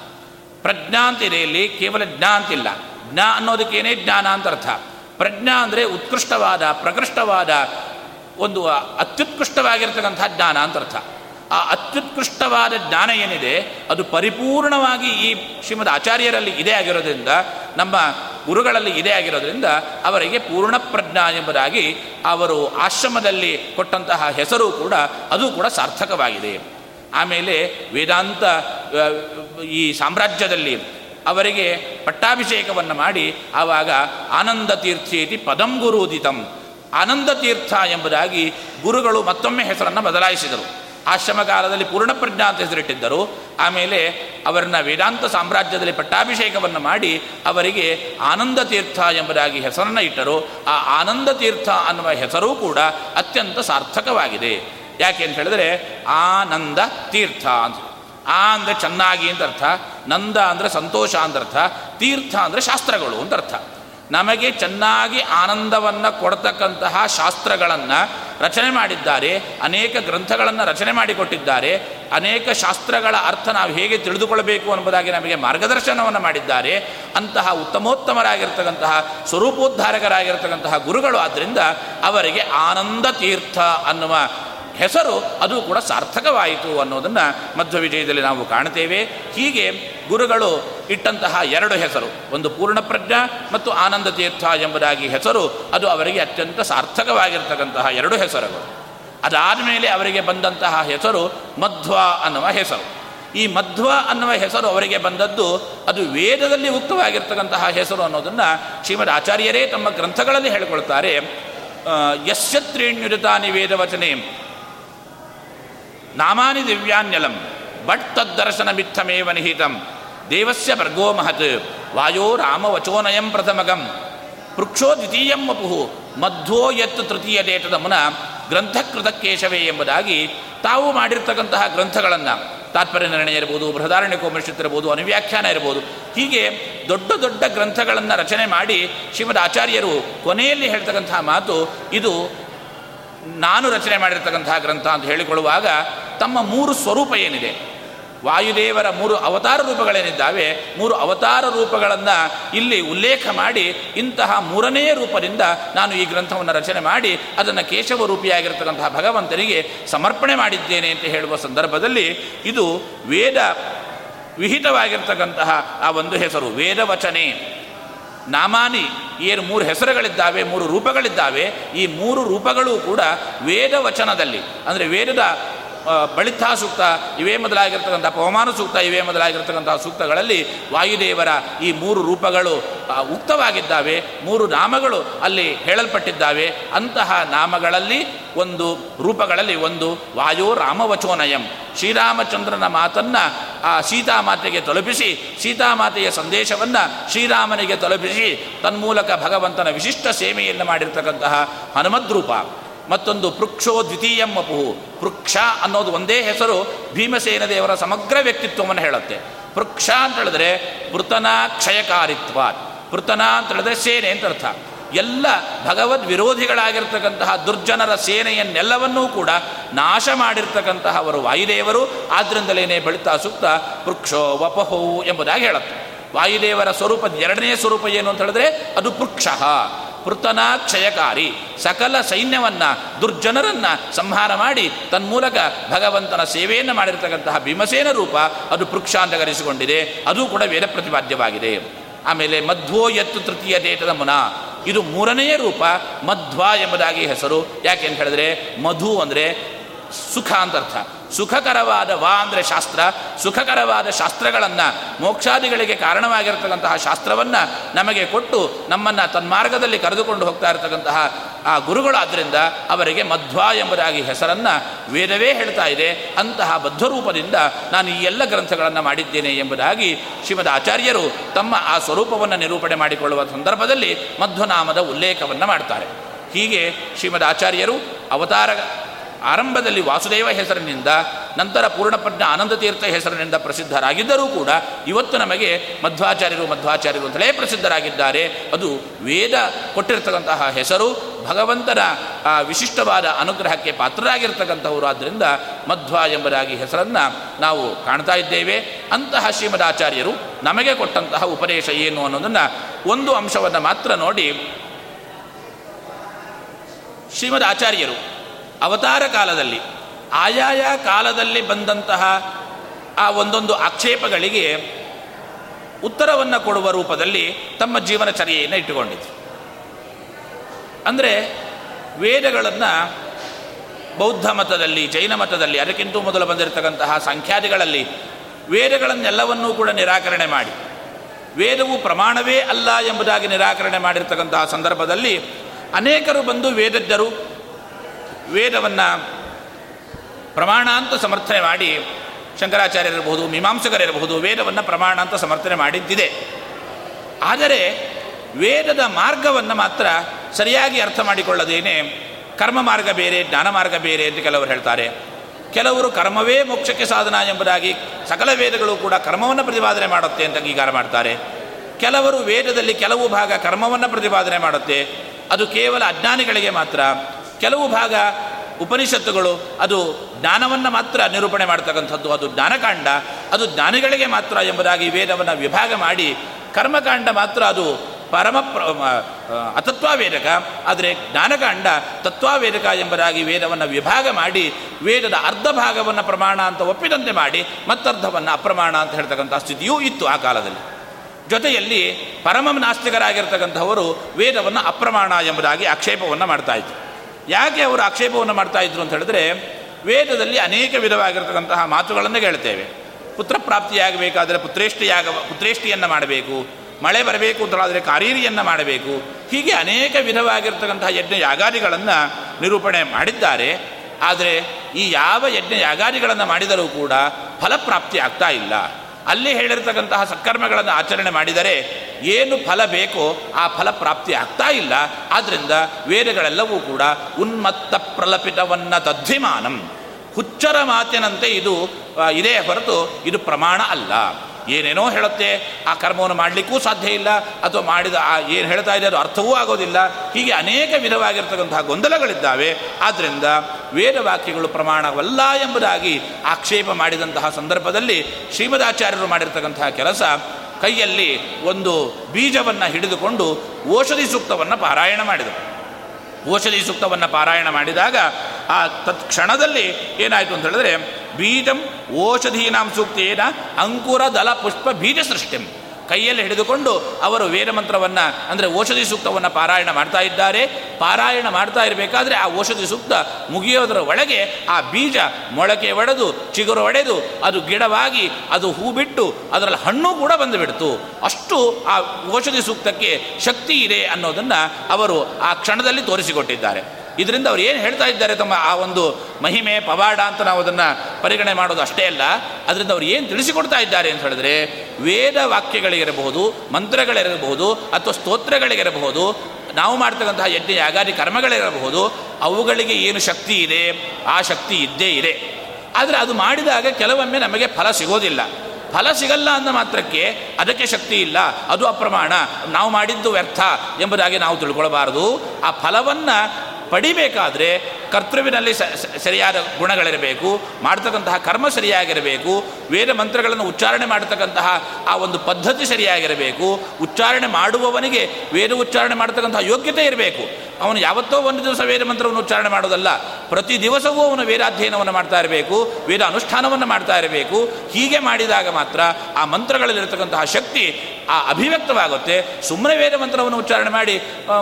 ಪ್ರಜ್ಞಾ ಅಂತಿದೆ ಇಲ್ಲಿ, ಕೇವಲ ಜ್ಞಾ ಅಂತಿಲ್ಲ. ಜ್ಞಾ ಅನ್ನೋದಕ್ಕೇನೇ ಜ್ಞಾನ ಅಂತ ಅರ್ಥ. ಪ್ರಜ್ಞಾ ಅಂದರೆ ಉತ್ಕೃಷ್ಟವಾದ, ಪ್ರಕೃಷ್ಟವಾದ ಒಂದು ಅತ್ಯುತ್ಕೃಷ್ಟವಾಗಿರ್ತಕ್ಕಂಥ ಜ್ಞಾನ ಅಂತ ಅರ್ಥ. ಆ ಅತ್ಯುತ್ಕೃಷ್ಟವಾದ ಜ್ಞಾನ ಏನಿದೆ, ಅದು ಪರಿಪೂರ್ಣವಾಗಿ ಈ ಶ್ರೀಮದ್ ಆಚಾರ್ಯರಲ್ಲಿ ಇದೆ ಆಗಿರೋದ್ರಿಂದ, ನಮ್ಮ ಗುರುಗಳಲ್ಲಿ ಇದೆ ಆಗಿರೋದ್ರಿಂದ ಅವರಿಗೆ ಪೂರ್ಣ ಪ್ರಜ್ಞಾ ಎಂಬುದಾಗಿ ಅವರು ಆಶ್ರಮದಲ್ಲಿ ಕೊಟ್ಟಂತಹ ಹೆಸರು ಕೂಡ, ಅದು ಕೂಡ ಸಾರ್ಥಕವಾಗಿದೆ. ಆಮೇಲೆ ವೇದಾಂತ ಈ ಸಾಮ್ರಾಜ್ಯದಲ್ಲಿ ಅವರಿಗೆ ಪಟ್ಟಾಭಿಷೇಕವನ್ನು ಮಾಡಿ ಆವಾಗ ಆನಂದ ತೀರ್ಥೇತಿ ಪದಂ ಗುರುದಿತಂ. ಆನಂದ ತೀರ್ಥ ಎಂಬುದಾಗಿ ಗುರುಗಳು ಮತ್ತೊಮ್ಮೆ ಹೆಸರನ್ನು ಬದಲಾಯಿಸಿದರು. ಆಶ್ರಮ ಕಾಲದಲ್ಲಿ ಪೂರ್ಣಪ್ರಜ್ಞಾ ಅಂತ ಹೆಸರಿಟ್ಟಿದ್ದರು. ಆಮೇಲೆ ಅವರನ್ನ ವೇದಾಂತ ಸಾಮ್ರಾಜ್ಯದಲ್ಲಿ ಪಟ್ಟಾಭಿಷೇಕವನ್ನು ಮಾಡಿ ಅವರಿಗೆ ಆನಂದ ತೀರ್ಥ ಎಂಬುದಾಗಿ ಹೆಸರನ್ನು ಇಟ್ಟರು. ಆ ಆನಂದ ತೀರ್ಥ ಅನ್ನುವ ಹೆಸರೂ ಕೂಡ ಅತ್ಯಂತ ಸಾರ್ಥಕವಾಗಿದೆ. ಯಾಕೆ ಅಂತ ಹೇಳಿದ್ರೆ ಆನಂದ ತೀರ್ಥ ಅಂತ. ಆ ಅಂದರೆ ಚೆನ್ನಾಗಿ ಅಂತ ಅರ್ಥ, ನಂದ ಅಂದರೆ ಸಂತೋಷ ಅಂದರ್ಥ ತೀರ್ಥ ಅಂದರೆ ಶಾಸ್ತ್ರಗಳು ಅಂತ ಅರ್ಥ. ನಮಗೆ ಚೆನ್ನಾಗಿ ಆನಂದವನ್ನು ಕೊಡ್ತಕ್ಕಂತಹ ಶಾಸ್ತ್ರಗಳನ್ನು ರಚನೆ ಮಾಡಿದ್ದಾರೆ, ಅನೇಕ ಗ್ರಂಥಗಳನ್ನು ರಚನೆ ಮಾಡಿಕೊಟ್ಟಿದ್ದಾರೆ, ಅನೇಕ ಶಾಸ್ತ್ರಗಳ ಅರ್ಥ ನಾವು ಹೇಗೆ ತಿಳಿದುಕೊಳ್ಳಬೇಕು ಎಂಬುದಾಗಿ ನಮಗೆ ಮಾರ್ಗದರ್ಶನವನ್ನು ಮಾಡಿದ್ದಾರೆ. ಅಂತಹ ಉತ್ತಮೋತ್ತಮರಾಗಿರ್ತಕ್ಕಂತಹ, ಸ್ವರೂಪೋದ್ಧಾರಕರಾಗಿರ್ತಕ್ಕಂತಹ ಗುರುಗಳು ಆದ್ದರಿಂದ ಅವರಿಗೆ ಆನಂದ ತೀರ್ಥ ಅನ್ನುವ ಹೆಸರು, ಅದು ಕೂಡ ಸಾರ್ಥಕವಾಯಿತು ಅನ್ನೋದನ್ನು ಮಧ್ವ ವಿಜಯದಲ್ಲಿ ನಾವು ಕಾಣ್ತೇವೆ. ಹೀಗೆ ಗುರುಗಳು ಇಟ್ಟಂತಹ ಎರಡು ಹೆಸರು, ಒಂದು ಪೂರ್ಣಪ್ರಜ್ಞ ಮತ್ತು ಆನಂದ ತೀರ್ಥ ಎಂಬುದಾಗಿ ಹೆಸರು, ಅದು ಅವರಿಗೆ ಅತ್ಯಂತ ಸಾರ್ಥಕವಾಗಿರ್ತಕ್ಕಂತಹ ಎರಡು ಹೆಸರುಗಳು. ಅದಾದ ಮೇಲೆ ಅವರಿಗೆ ಬಂದಂತಹ ಹೆಸರು ಮಧ್ವ ಅನ್ನುವ ಹೆಸರು. ಈ ಮಧ್ವ ಅನ್ನುವ ಹೆಸರು ಅವರಿಗೆ ಬಂದದ್ದು ಅದು ವೇದದಲ್ಲಿ ಉಕ್ತವಾಗಿರ್ತಕ್ಕಂತಹ ಹೆಸರು ಅನ್ನೋದನ್ನು ಶ್ರೀಮದ್ ಆಚಾರ್ಯರೇ ತಮ್ಮ ಗ್ರಂಥಗಳಲ್ಲಿ ಹೇಳಿಕೊಳ್ತಾರೆ. ಯಶ್ಯ ನಾಮಾನಿ ದಿವ್ಯಾನ್ಯಲಂ. ಬಟ್ ತದ್ದರ್ಶನ ಮಿತ್ತಮೇವ ನಿಹಿತಂ. ದೇವಸ್ಯ ವರ್ಗೋ ಮಹತ್. ವಾಯೋ ರಾಮವಚೋನಯಂ ಪ್ರಥಮಗಂ. ಪೃಕ್ಷೋ ದ್ವಿತೀಯಂ ವಪುಹು ಮಧ್ವೋ ಎತ್ತು ತೃತೀಯ ಡೇಟದ ಮುನ ಗ್ರಂಥಕೃತ ಕೇಶವೇ ಎಂಬುದಾಗಿ ತಾವು ಮಾಡಿರ್ತಕ್ಕಂತಹ ಗ್ರಂಥಗಳನ್ನು. ತಾತ್ಪರ್ಯ ನಿರ್ಣಯ ಇರ್ಬೋದು ಬೃಹದಾರಣ್ಯಕೋಮರ್ಷಿತ್ ಇರ್ಬೋದು, ಅನುವ್ಯಾಖ್ಯಾನ ಇರ್ಬೋದು. ಹೀಗೆ ದೊಡ್ಡ ದೊಡ್ಡ ಗ್ರಂಥಗಳನ್ನು ರಚನೆ ಮಾಡಿ ಶ್ರೀಮದ್ ಆಚಾರ್ಯರು ಕೊನೆಯಲ್ಲಿ ಹೇಳ್ತಕ್ಕಂತಹ ಮಾತು ಇದು ನಾನು ರಚನೆ ಮಾಡಿರ್ತಕ್ಕಂತಹ ಗ್ರಂಥ ಅಂತ ಹೇಳಿಕೊಳ್ಳುವಾಗ ತಮ್ಮ ಮೂರು ಸ್ವರೂಪ ಏನಿದೆ? ವಾಯುದೇವರ ಮೂರು ಅವತಾರ ರೂಪಗಳೇನಿದ್ದಾವೆ? ಮೂರು ಅವತಾರ ರೂಪಗಳನ್ನು ಇಲ್ಲಿ ಉಲ್ಲೇಖ ಮಾಡಿ ಇಂತಹ ಮೂರನೇ ರೂಪದಿಂದ ನಾನು ಈ ಗ್ರಂಥವನ್ನು ರಚನೆ ಮಾಡಿ ಅದನ್ನು ಕೇಶವ ರೂಪಿಯಾಗಿರ್ತಕ್ಕಂತಹ ಭಗವಂತನಿಗೆ ಸಮರ್ಪಣೆ ಮಾಡಿದ್ದೇನೆ ಅಂತ ಹೇಳುವ ಸಂದರ್ಭದಲ್ಲಿ ಇದು ವೇದ ವಿಹಿತವಾಗಿರ್ತಕ್ಕಂತಹ ಆ ಒಂದು ಹೆಸರು, ವೇದವಚನೆ. ನಾಮಾನಿ ಏನು ಮೂರು ಹೆಸರುಗಳಿದ್ದಾವೆ ಮೂರು ರೂಪಗಳಿದ್ದಾವೆ ಈ ಮೂರು ರೂಪಗಳು ಕೂಡ ವೇದ ವಚನದಲ್ಲಿ ಅಂದರೆ ವೇದದ ಬಳಿತಾ ಸೂಕ್ತ, ಇವೇ ಮೊದಲಾಗಿರ್ತಕ್ಕಂಥ ಪವಮಾನ ಸೂಕ್ತ, ಇವೇ ಮೊದಲಾಗಿರ್ತಕ್ಕಂಥ ಸೂಕ್ತಗಳಲ್ಲಿ ವಾಯುದೇವರ ಈ ಮೂರು ರೂಪಗಳು ಉಕ್ತವಾಗಿದ್ದಾವೆ. ಮೂರು ನಾಮಗಳು ಅಲ್ಲಿ ಹೇಳಲ್ಪಟ್ಟಿದ್ದಾವೆ. ಅಂತಹ ನಾಮಗಳಲ್ಲಿ ಒಂದು ರೂಪಗಳಲ್ಲಿ ಒಂದು ವಾಯೋ ರಾಮವಚೋನಯಂ. ಶ್ರೀರಾಮಚಂದ್ರನ ಮಾತನ್ನು, ಆ, ಸೀತಾಮಾತೆಗೆ ತಲುಪಿಸಿ, ಸೀತಾಮಾತೆಯ ಸಂದೇಶವನ್ನು ಶ್ರೀರಾಮನಿಗೆ ತಲುಪಿಸಿ, ತನ್ಮೂಲಕ ಭಗವಂತನ ವಿಶಿಷ್ಟ ಸೇವೆಯನ್ನು ಮಾಡಿರ್ತಕ್ಕಂತಹ ಹನುಮದ್ರೂಪ. ಮತ್ತೊಂದು ಪೃಕ್ಷೋ ದ್ವಿತೀಯಂ ಅಪುಹು. ಪೃಕ್ಷ ಅನ್ನೋದು ಒಂದೇ ಹೆಸರು ಭೀಮಸೇನ ದೇವರ ಸಮಗ್ರ ವ್ಯಕ್ತಿತ್ವವನ್ನು ಹೇಳುತ್ತೆ. ಪೃಕ್ಷ ಅಂತ ಹೇಳಿದ್ರೆ ಪೃತನ ಕ್ಷಯಕಾರಿತ್ವ ಪೃತನ ಅಂತ ಹೇಳಿದ್ರೆ ಸೇನೆ ಅಂತ ಅರ್ಥ. ಎಲ್ಲ ಭಗವದ್ ವಿರೋಧಿಗಳಾಗಿರ್ತಕ್ಕಂತಹ ದುರ್ಜನರ ಸೇನೆಯನ್ನೆಲ್ಲವನ್ನೂ ಕೂಡ ನಾಶ ಮಾಡಿರ್ತಕ್ಕಂತಹ ಅವರು ವಾಯುದೇವರು ಆದ್ದರಿಂದಲೇನೆ ಬೆಳೀತಾ ಸುತ್ತ ಪೃಕ್ಷೋ ವಪಹೋ ಎಂಬುದಾಗಿ ಹೇಳುತ್ತೆ. ವಾಯುದೇವರ ಸ್ವರೂಪ ಎರಡನೇ ಸ್ವರೂಪ ಏನು ಅಂತ ಹೇಳಿದ್ರೆ ಅದು ಪೃಕ್ಷ. ಪೃತನ ಕ್ಷಯಕಾರಿ ಸಕಲ ಸೈನ್ಯವನ್ನು ದುರ್ಜನರನ್ನು ಸಂಹಾರ ಮಾಡಿ ತನ್ಮೂಲಕ ಭಗವಂತನ ಸೇವೆಯನ್ನು ಮಾಡಿರ್ತಕ್ಕಂತಹ ಭೀಮಸೇನ ರೂಪ ಅದು ಪೃಕ್ಷ ಅದು ಕೂಡ ವೇದ ಪ್ರತಿಪಾದ್ಯವಾಗಿದೆ. ಆಮೇಲೆ ಮಧ್ವೋ ಎತ್ತು ತೃತೀಯ ದೇಟದ ಮುನ. ಇದು ಮೂರನೆಯ ರೂಪ, ಮಧ್ವ ಎಂಬುದಾಗಿ ಹೆಸರು. ಯಾಕೆ ಅಂತ ಹೇಳಿದ್ರೆ ಮಧು ಅಂದರೆ ಸುಖ ಅಂತ ಅರ್ಥ. ಸುಖಕರವಾದ ವಾ ಅಂದರೆ ಶಾಸ್ತ್ರ, ಸುಖಕರವಾದ ಶಾಸ್ತ್ರಗಳನ್ನು ಮೋಕ್ಷಾದಿಗಳಿಗೆ ಕಾರಣವಾಗಿರ್ತಕ್ಕಂತಹ ಶಾಸ್ತ್ರವನ್ನು ನಮಗೆ ಕೊಟ್ಟು ನಮ್ಮನ್ನು ತನ್ಮಾರ್ಗದಲ್ಲಿ ಕರೆದುಕೊಂಡು ಹೋಗ್ತಾ ಇರತಕ್ಕಂತಹ ಆ ಗುರುಗಳಾದ್ದರಿಂದ ಅವರಿಗೆ ಮಧ್ವ ಎಂಬುದಾಗಿ ಹೆಸರನ್ನು ವೇದವೇ ಹೇಳ್ತಾ ಇದೆ. ಅಂತಹ ಬದ್ಧರೂಪದಿಂದ ನಾನು ಈ ಎಲ್ಲ ಗ್ರಂಥಗಳನ್ನು ಮಾಡಿದ್ದೇನೆ ಎಂಬುದಾಗಿ ಶ್ರೀಮದ್ ಆಚಾರ್ಯರು ತಮ್ಮ ಆ ಸ್ವರೂಪವನ್ನು ನಿರೂಪಣೆ ಮಾಡಿಕೊಳ್ಳುವ ಸಂದರ್ಭದಲ್ಲಿ ಮಧ್ವನಾಮದ ಉಲ್ಲೇಖವನ್ನು ಮಾಡ್ತಾರೆ. ಹೀಗೆ ಶ್ರೀಮದ್ ಆಚಾರ್ಯರು ಅವತಾರ ಆರಂಭದಲ್ಲಿ ವಾಸುದೇವ ಹೆಸರಿನಿಂದ, ನಂತರ ಪೂರ್ಣಪ್ರಜ್ಞ ಆನಂದ ತೀರ್ಥ ಹೆಸರಿನಿಂದ ಪ್ರಸಿದ್ಧರಾಗಿದ್ದರೂ ಕೂಡ ಇವತ್ತು ನಮಗೆ ಮಧ್ವಾಚಾರ್ಯರು ಮಧ್ವಾಚಾರ್ಯರು ಅಂತಲೇ ಪ್ರಸಿದ್ಧರಾಗಿದ್ದಾರೆ. ಅದು ವೇದ ಕೊಟ್ಟಿರ್ತಕ್ಕಂತಹ ಹೆಸರು. ಭಗವಂತನ, ಆ, ವಿಶಿಷ್ಟವಾದ ಅನುಗ್ರಹಕ್ಕೆ ಪಾತ್ರರಾಗಿರ್ತಕ್ಕಂಥವರು. ಆದ್ದರಿಂದ ಮಧ್ವ ಎಂಬುದಾಗಿ ಹೆಸರನ್ನು ನಾವು ಕಾಣ್ತಾ ಇದ್ದೇವೆ. ಅಂತಹ ಶ್ರೀಮದಾಚಾರ್ಯರು ನಮಗೆ ಕೊಟ್ಟಂತಹ ಉಪದೇಶ ಏನು ಅನ್ನೋದನ್ನು ಒಂದು ಅಂಶವನ್ನು ಮಾತ್ರ ನೋಡಿ. ಶ್ರೀಮದ್ ಆಚಾರ್ಯರು ಅವತಾರ ಕಾಲದಲ್ಲಿ, ಆಯಾಯ ಕಾಲದಲ್ಲಿ ಬಂದಂತಹ ಆ ಒಂದೊಂದು ಆಕ್ಷೇಪಗಳಿಗೆ ಉತ್ತರವನ್ನು ಕೊಡುವ ರೂಪದಲ್ಲಿ ತಮ್ಮ ಜೀವನ ಚರ್ಯೆಯನ್ನು ಇಟ್ಟುಕೊಂಡಿದ್ರು. ಅಂದರೆ ವೇದಗಳನ್ನು ಬೌದ್ಧ ಮತದಲ್ಲಿ, ಜೈನ ಮತದಲ್ಲಿ, ಅದಕ್ಕಿಂತ ಮೊದಲು ಬಂದಿರತಕ್ಕಂತಹ ಸಂಖ್ಯಾತಿಗಳಲ್ಲಿ ವೇದಗಳನ್ನೆಲ್ಲವನ್ನೂ ಕೂಡ ನಿರಾಕರಣೆ ಮಾಡಿ, ವೇದವು ಪ್ರಮಾಣವೇ ಅಲ್ಲ ಎಂಬುದಾಗಿ ನಿರಾಕರಣೆ ಮಾಡಿರ್ತಕ್ಕಂತಹ ಸಂದರ್ಭದಲ್ಲಿ ಅನೇಕರು ಬಂದು ವೇದಜ್ಞರು ವೇದವನ್ನು ಪ್ರಮಾಣ ಅಂತ ಸಮರ್ಥನೆ ಮಾಡಿ ಶಂಕರಾಚಾರ್ಯರಿರಬಹುದು, ಮೀಮಾಂಸಕರಿರಬಹುದು, ವೇದವನ್ನು ಪ್ರಮಾಣ ಅಂತ ಸಮರ್ಥನೆ ಮಾಡಿದ್ದಿದೆ. ಆದರೆ ವೇದದ ಮಾರ್ಗವನ್ನು ಮಾತ್ರ ಸರಿಯಾಗಿ ಅರ್ಥ ಮಾಡಿಕೊಳ್ಳದೇನೆ ಕರ್ಮ ಮಾರ್ಗ ಬೇರೆ, ಜ್ಞಾನ ಮಾರ್ಗ ಬೇರೆ ಅಂತ ಕೆಲವರು ಹೇಳ್ತಾರೆ. ಕೆಲವರು ಕರ್ಮವೇ ಮೋಕ್ಷಕ್ಕೆ ಸಾಧನ ಎಂಬುದಾಗಿ ಸಕಲ ವೇದಗಳು ಕೂಡ ಕರ್ಮವನ್ನು ಪ್ರತಿಪಾದನೆ ಮಾಡುತ್ತೆ ಅಂತ ಅಂಗೀಕಾರ ಮಾಡ್ತಾರೆ. ಕೆಲವರು ವೇದದಲ್ಲಿ ಕೆಲವು ಭಾಗ ಕರ್ಮವನ್ನು ಪ್ರತಿಪಾದನೆ ಮಾಡುತ್ತೆ. ಅದು ಕೇವಲ ಅಜ್ಞಾನಿಗಳಿಗೆ ಮಾತ್ರ. ಕೆಲವು ಭಾಗ ಉಪನಿಷತ್ತುಗಳು ಅದು ಜ್ಞಾನವನ್ನು ಮಾತ್ರ ನಿರೂಪಣೆ ಮಾಡ್ತಕ್ಕಂಥದ್ದು, ಅದು ಜ್ಞಾನಕಾಂಡ, ಅದು ಜ್ಞಾನಿಗಳಿಗೆ ಮಾತ್ರ ಎಂಬುದಾಗಿ ವೇದವನ್ನು ವಿಭಾಗ ಮಾಡಿ ಕರ್ಮಕಾಂಡ ಮಾತ್ರ ಅದು ಪರಮ ಪ್ರ ಅತತ್ವಾವೇದಕ, ಆದರೆ ಜ್ಞಾನಕಾಂಡ ತತ್ವಾವೇದಕ ಎಂಬುದಾಗಿ ವೇದವನ್ನು ವಿಭಾಗ ಮಾಡಿ ವೇದದ ಅರ್ಧ ಭಾಗವನ್ನು ಪ್ರಮಾಣ ಅಂತ ಒಪ್ಪಿದಂತೆ ಮಾಡಿ ಮತ್ತರ್ಧವನ್ನು ಅಪ್ರಮಾಣ ಅಂತ ಹೇಳ್ತಕ್ಕಂಥ ಸ್ಥಿತಿಯೂ ಇತ್ತು ಆ ಕಾಲದಲ್ಲಿ. ಜೊತೆಯಲ್ಲಿ ಪರಮ ನಾಸ್ತಿಕರಾಗಿರ್ತಕ್ಕಂಥವರು ವೇದವನ್ನು ಅಪ್ರಮಾಣ ಎಂಬುದಾಗಿ ಆಕ್ಷೇಪವನ್ನು ಮಾಡ್ತಾ ಇದ್ರು. ಯಾಕೆ ಅವರು ಆಕ್ಷೇಪವನ್ನು ಮಾಡ್ತಾ ಇದ್ರು ಅಂತ ಹೇಳಿದ್ರೆ, ವೇದದಲ್ಲಿ ಅನೇಕ ವಿಧವಾಗಿರ್ತಕ್ಕಂತಹ ಮಾತುಗಳನ್ನು ಕೇಳ್ತೇವೆ ಪುತ್ರ ಪ್ರಾಪ್ತಿಯಾಗಬೇಕಾದರೆ ಪುತ್ರೇಷ್ಠಿಯಾಗ, ಪುತ್ರೇಷ್ಠಿಯನ್ನು ಮಾಡಬೇಕು, ಮಳೆ ಬರಬೇಕು ಅಂತೇಳಾದರೆ ಕಾರೀರಿಯನ್ನು ಮಾಡಬೇಕು, ಹೀಗೆ ಅನೇಕ ವಿಧವಾಗಿರ್ತಕ್ಕಂತಹ ಯಜ್ಞ ಯಾಗಾದಿಗಳನ್ನು ನಿರೂಪಣೆ ಮಾಡಿದ್ದಾರೆ. ಆದರೆ ಈ ಯಾವ ಯಜ್ಞ ಯಾಗಾದಿಗಳನ್ನು ಮಾಡಿದರೂ ಕೂಡ ಫಲಪ್ರಾಪ್ತಿ ಆಗ್ತಾ ಇಲ್ಲ. ಅಲ್ಲಿ ಹೇಳಿರ್ತಕ್ಕಂತಹ ಸತ್ಕರ್ಮಗಳನ್ನು ಆಚರಣೆ ಮಾಡಿದರೆ ಏನು ಫಲ ಬೇಕೋ ಆ ಫಲ ಪ್ರಾಪ್ತಿ ಆಗ್ತಾ ಇಲ್ಲ. ಆದ್ದರಿಂದ ವೇದಗಳೆಲ್ಲವೂ ಕೂಡ ಉನ್ಮತ್ತ ಪ್ರಲಪಿತವನ್ನ ತದ್ಧಿಮಾನಂ ಹುಚ್ಚರ ಮಾತಿನಂತೆ ಇದು ಇದೇ ಹೊರತು ಇದು ಪ್ರಮಾಣ ಅಲ್ಲ. ಏನೇನೋ ಹೇಳುತ್ತೆ, ಆ ಕರ್ಮವನ್ನು ಮಾಡಲಿಕ್ಕೂ ಸಾಧ್ಯ ಇಲ್ಲ, ಅಥವಾ ಮಾಡಿದ ಆ ಏನು ಹೇಳ್ತಾ ಇದೆ ಅದು ಅರ್ಥವೂ ಆಗೋದಿಲ್ಲ. ಹೀಗೆ ಅನೇಕ ವಿಧವಾಗಿರ್ತಕ್ಕಂತಹ ಗೊಂದಲಗಳಿದ್ದಾವೆ. ಆದ್ದರಿಂದ ವೇದವಾಕ್ಯಗಳು ಪ್ರಮಾಣವಲ್ಲ ಎಂಬುದಾಗಿ ಆಕ್ಷೇಪ ಮಾಡಿದಂತಹ ಸಂದರ್ಭದಲ್ಲಿ ಶ್ರೀಮದಾಚಾರ್ಯರು ಮಾಡಿರ್ತಕ್ಕಂತಹ ಕೆಲಸ ಕೈಯಲ್ಲಿ ಒಂದು ಬೀಜವನ್ನು ಹಿಡಿದುಕೊಂಡು ಔಷಧಿ ಸೂಕ್ತವನ್ನು ಪಾರಾಯಣ ಮಾಡಿದರು. ಔಷಧಿ ಸೂಕ್ತವನ್ನು ಪಾರಾಯಣ ಮಾಡಿದಾಗ ಆ ತತ್ಕ್ಷಣದಲ್ಲಿ ಏನಾಯಿತು ಅಂತ ಹೇಳಿದ್ರೆ ಬೀಜಂ ಓಷಧೀನಾಂ ಸೂಕ್ತೇನ ಅಂಕುರ ದಲ ಪುಷ್ಪ ಬೀಜ ಸೃಷ್ಟಿಂ. ಕೈಯಲ್ಲಿ ಹಿಡಿದುಕೊಂಡು ಅವರು ವೇದ ಮಂತ್ರವನ್ನು, ಅಂದರೆ ಔಷಧಿ ಸೂಕ್ತವನ್ನು ಪಾರಾಯಣ ಮಾಡ್ತಾ ಇದ್ದಾರೆ. ಪಾರಾಯಣ ಮಾಡ್ತಾ ಇರಬೇಕಾದ್ರೆ ಆ ಔಷಧಿ ಸೂಕ್ತ ಮುಗಿಯೋದರ ಒಳಗೆ ಆ ಬೀಜ ಮೊಳಕೆ ಒಡೆದು, ಚಿಗುರು ಒಡೆದು, ಅದು ಗಿಡವಾಗಿ, ಅದು ಹೂ ಬಿಟ್ಟು ಅದರಲ್ಲಿ ಹಣ್ಣು ಕೂಡ ಬಂದುಬಿಡ್ತು. ಅಷ್ಟು ಆ ಔಷಧಿ ಸೂಕ್ತಕ್ಕೆ ಶಕ್ತಿ ಇದೆ ಅನ್ನೋದನ್ನು ಅವರು ಆ ಕ್ಷಣದಲ್ಲಿ ತೋರಿಸಿಕೊಟ್ಟಿದ್ದಾರೆ. ಇದರಿಂದ ಅವ್ರು ಏನು ಹೇಳ್ತಾ ಇದ್ದಾರೆ ತಮ್ಮ ಆ ಒಂದು ಮಹಿಮೆ, ಪವಾಡ ಅಂತ ನಾವು ಅದನ್ನು ಪರಿಗಣನೆ ಮಾಡೋದು ಅಷ್ಟೇ ಅಲ್ಲ, ಅದರಿಂದ ಅವ್ರು ಏನು ತಿಳಿಸಿಕೊಡ್ತಾ ಇದ್ದಾರೆ ಅಂತ ಹೇಳಿದ್ರೆ ವೇದ ವಾಕ್ಯಗಳಿಗಿರಬಹುದು, ಮಂತ್ರಗಳಿರಬಹುದು ಅಥವಾ ಸ್ತೋತ್ರಗಳಿಗಿರಬಹುದು, ನಾವು ಮಾಡ್ತಕ್ಕಂತಹ ಯಜ್ಞ, ಯಾಗಾದಿ ಕರ್ಮಗಳಿರಬಹುದು, ಅವುಗಳಿಗೆ ಏನು ಶಕ್ತಿ ಇದೆ, ಆ ಶಕ್ತಿ ಇದ್ದೇ ಇದೆ. ಆದರೆ ಅದು ಮಾಡಿದಾಗ ಕೆಲವೊಮ್ಮೆ ನಮಗೆ ಫಲ ಸಿಗೋದಿಲ್ಲ. ಫಲ ಸಿಗಲ್ಲ ಅಂದ ಮಾತ್ರಕ್ಕೆ ಅದಕ್ಕೆ ಶಕ್ತಿ ಇಲ್ಲ, ಅದು ಅಪ್ರಮಾಣ. ನಾವು ಮಾಡಿದ್ದು ವ್ಯರ್ಥ ಎಂಬುದಾಗಿ ನಾವು ತಿಳ್ಕೊಳ್ಬಾರದು. ಆ ಫಲವನ್ನು ಪಡಿಬೇಕಾದ್ರೆ ಕರ್ತೃವಿನಲ್ಲಿ ಸರಿಯಾದ ಗುಣಗಳಿರಬೇಕು, ಮಾಡ್ತಕ್ಕಂತಹ ಕರ್ಮ ಸರಿಯಾಗಿರಬೇಕು, ವೇದ ಮಂತ್ರಗಳನ್ನು ಉಚ್ಚಾರಣೆ ಮಾಡತಕ್ಕಂತಹ ಆ ಒಂದು ಪದ್ಧತಿ ಸರಿಯಾಗಿರಬೇಕು, ಉಚ್ಚಾರಣೆ ಮಾಡುವವನಿಗೆ ವೇದ ಉಚ್ಚಾರಣೆ ಮಾಡತಕ್ಕಂತಹ ಯೋಗ್ಯತೆ ಇರಬೇಕು. ಅವನು ಯಾವತ್ತೋ ಒಂದು ದಿವಸ ವೇದ ಮಂತ್ರವನ್ನು ಉಚ್ಚಾರಣೆ ಮಾಡೋದಲ್ಲ ಪ್ರತಿ ದಿವಸವೂ ಅವನು ವೇದಾಧ್ಯಯನವನ್ನು ಮಾಡ್ತಾ ಇರಬೇಕು, ವೇದ ಅನುಷ್ಠಾನವನ್ನು ಮಾಡ್ತಾ ಇರಬೇಕು. ಹೀಗೆ ಮಾಡಿದಾಗ ಮಾತ್ರ ಆ ಮಂತ್ರಗಳಲ್ಲಿರತಕ್ಕಂತಹ ಶಕ್ತಿ ಆ ಅಭಿವ್ಯಕ್ತವಾಗುತ್ತೆ. ಸುಮ್ಮನೆ ವೇದ ಮಂತ್ರವನ್ನು ಉಚ್ಚಾರಣೆ ಮಾಡಿ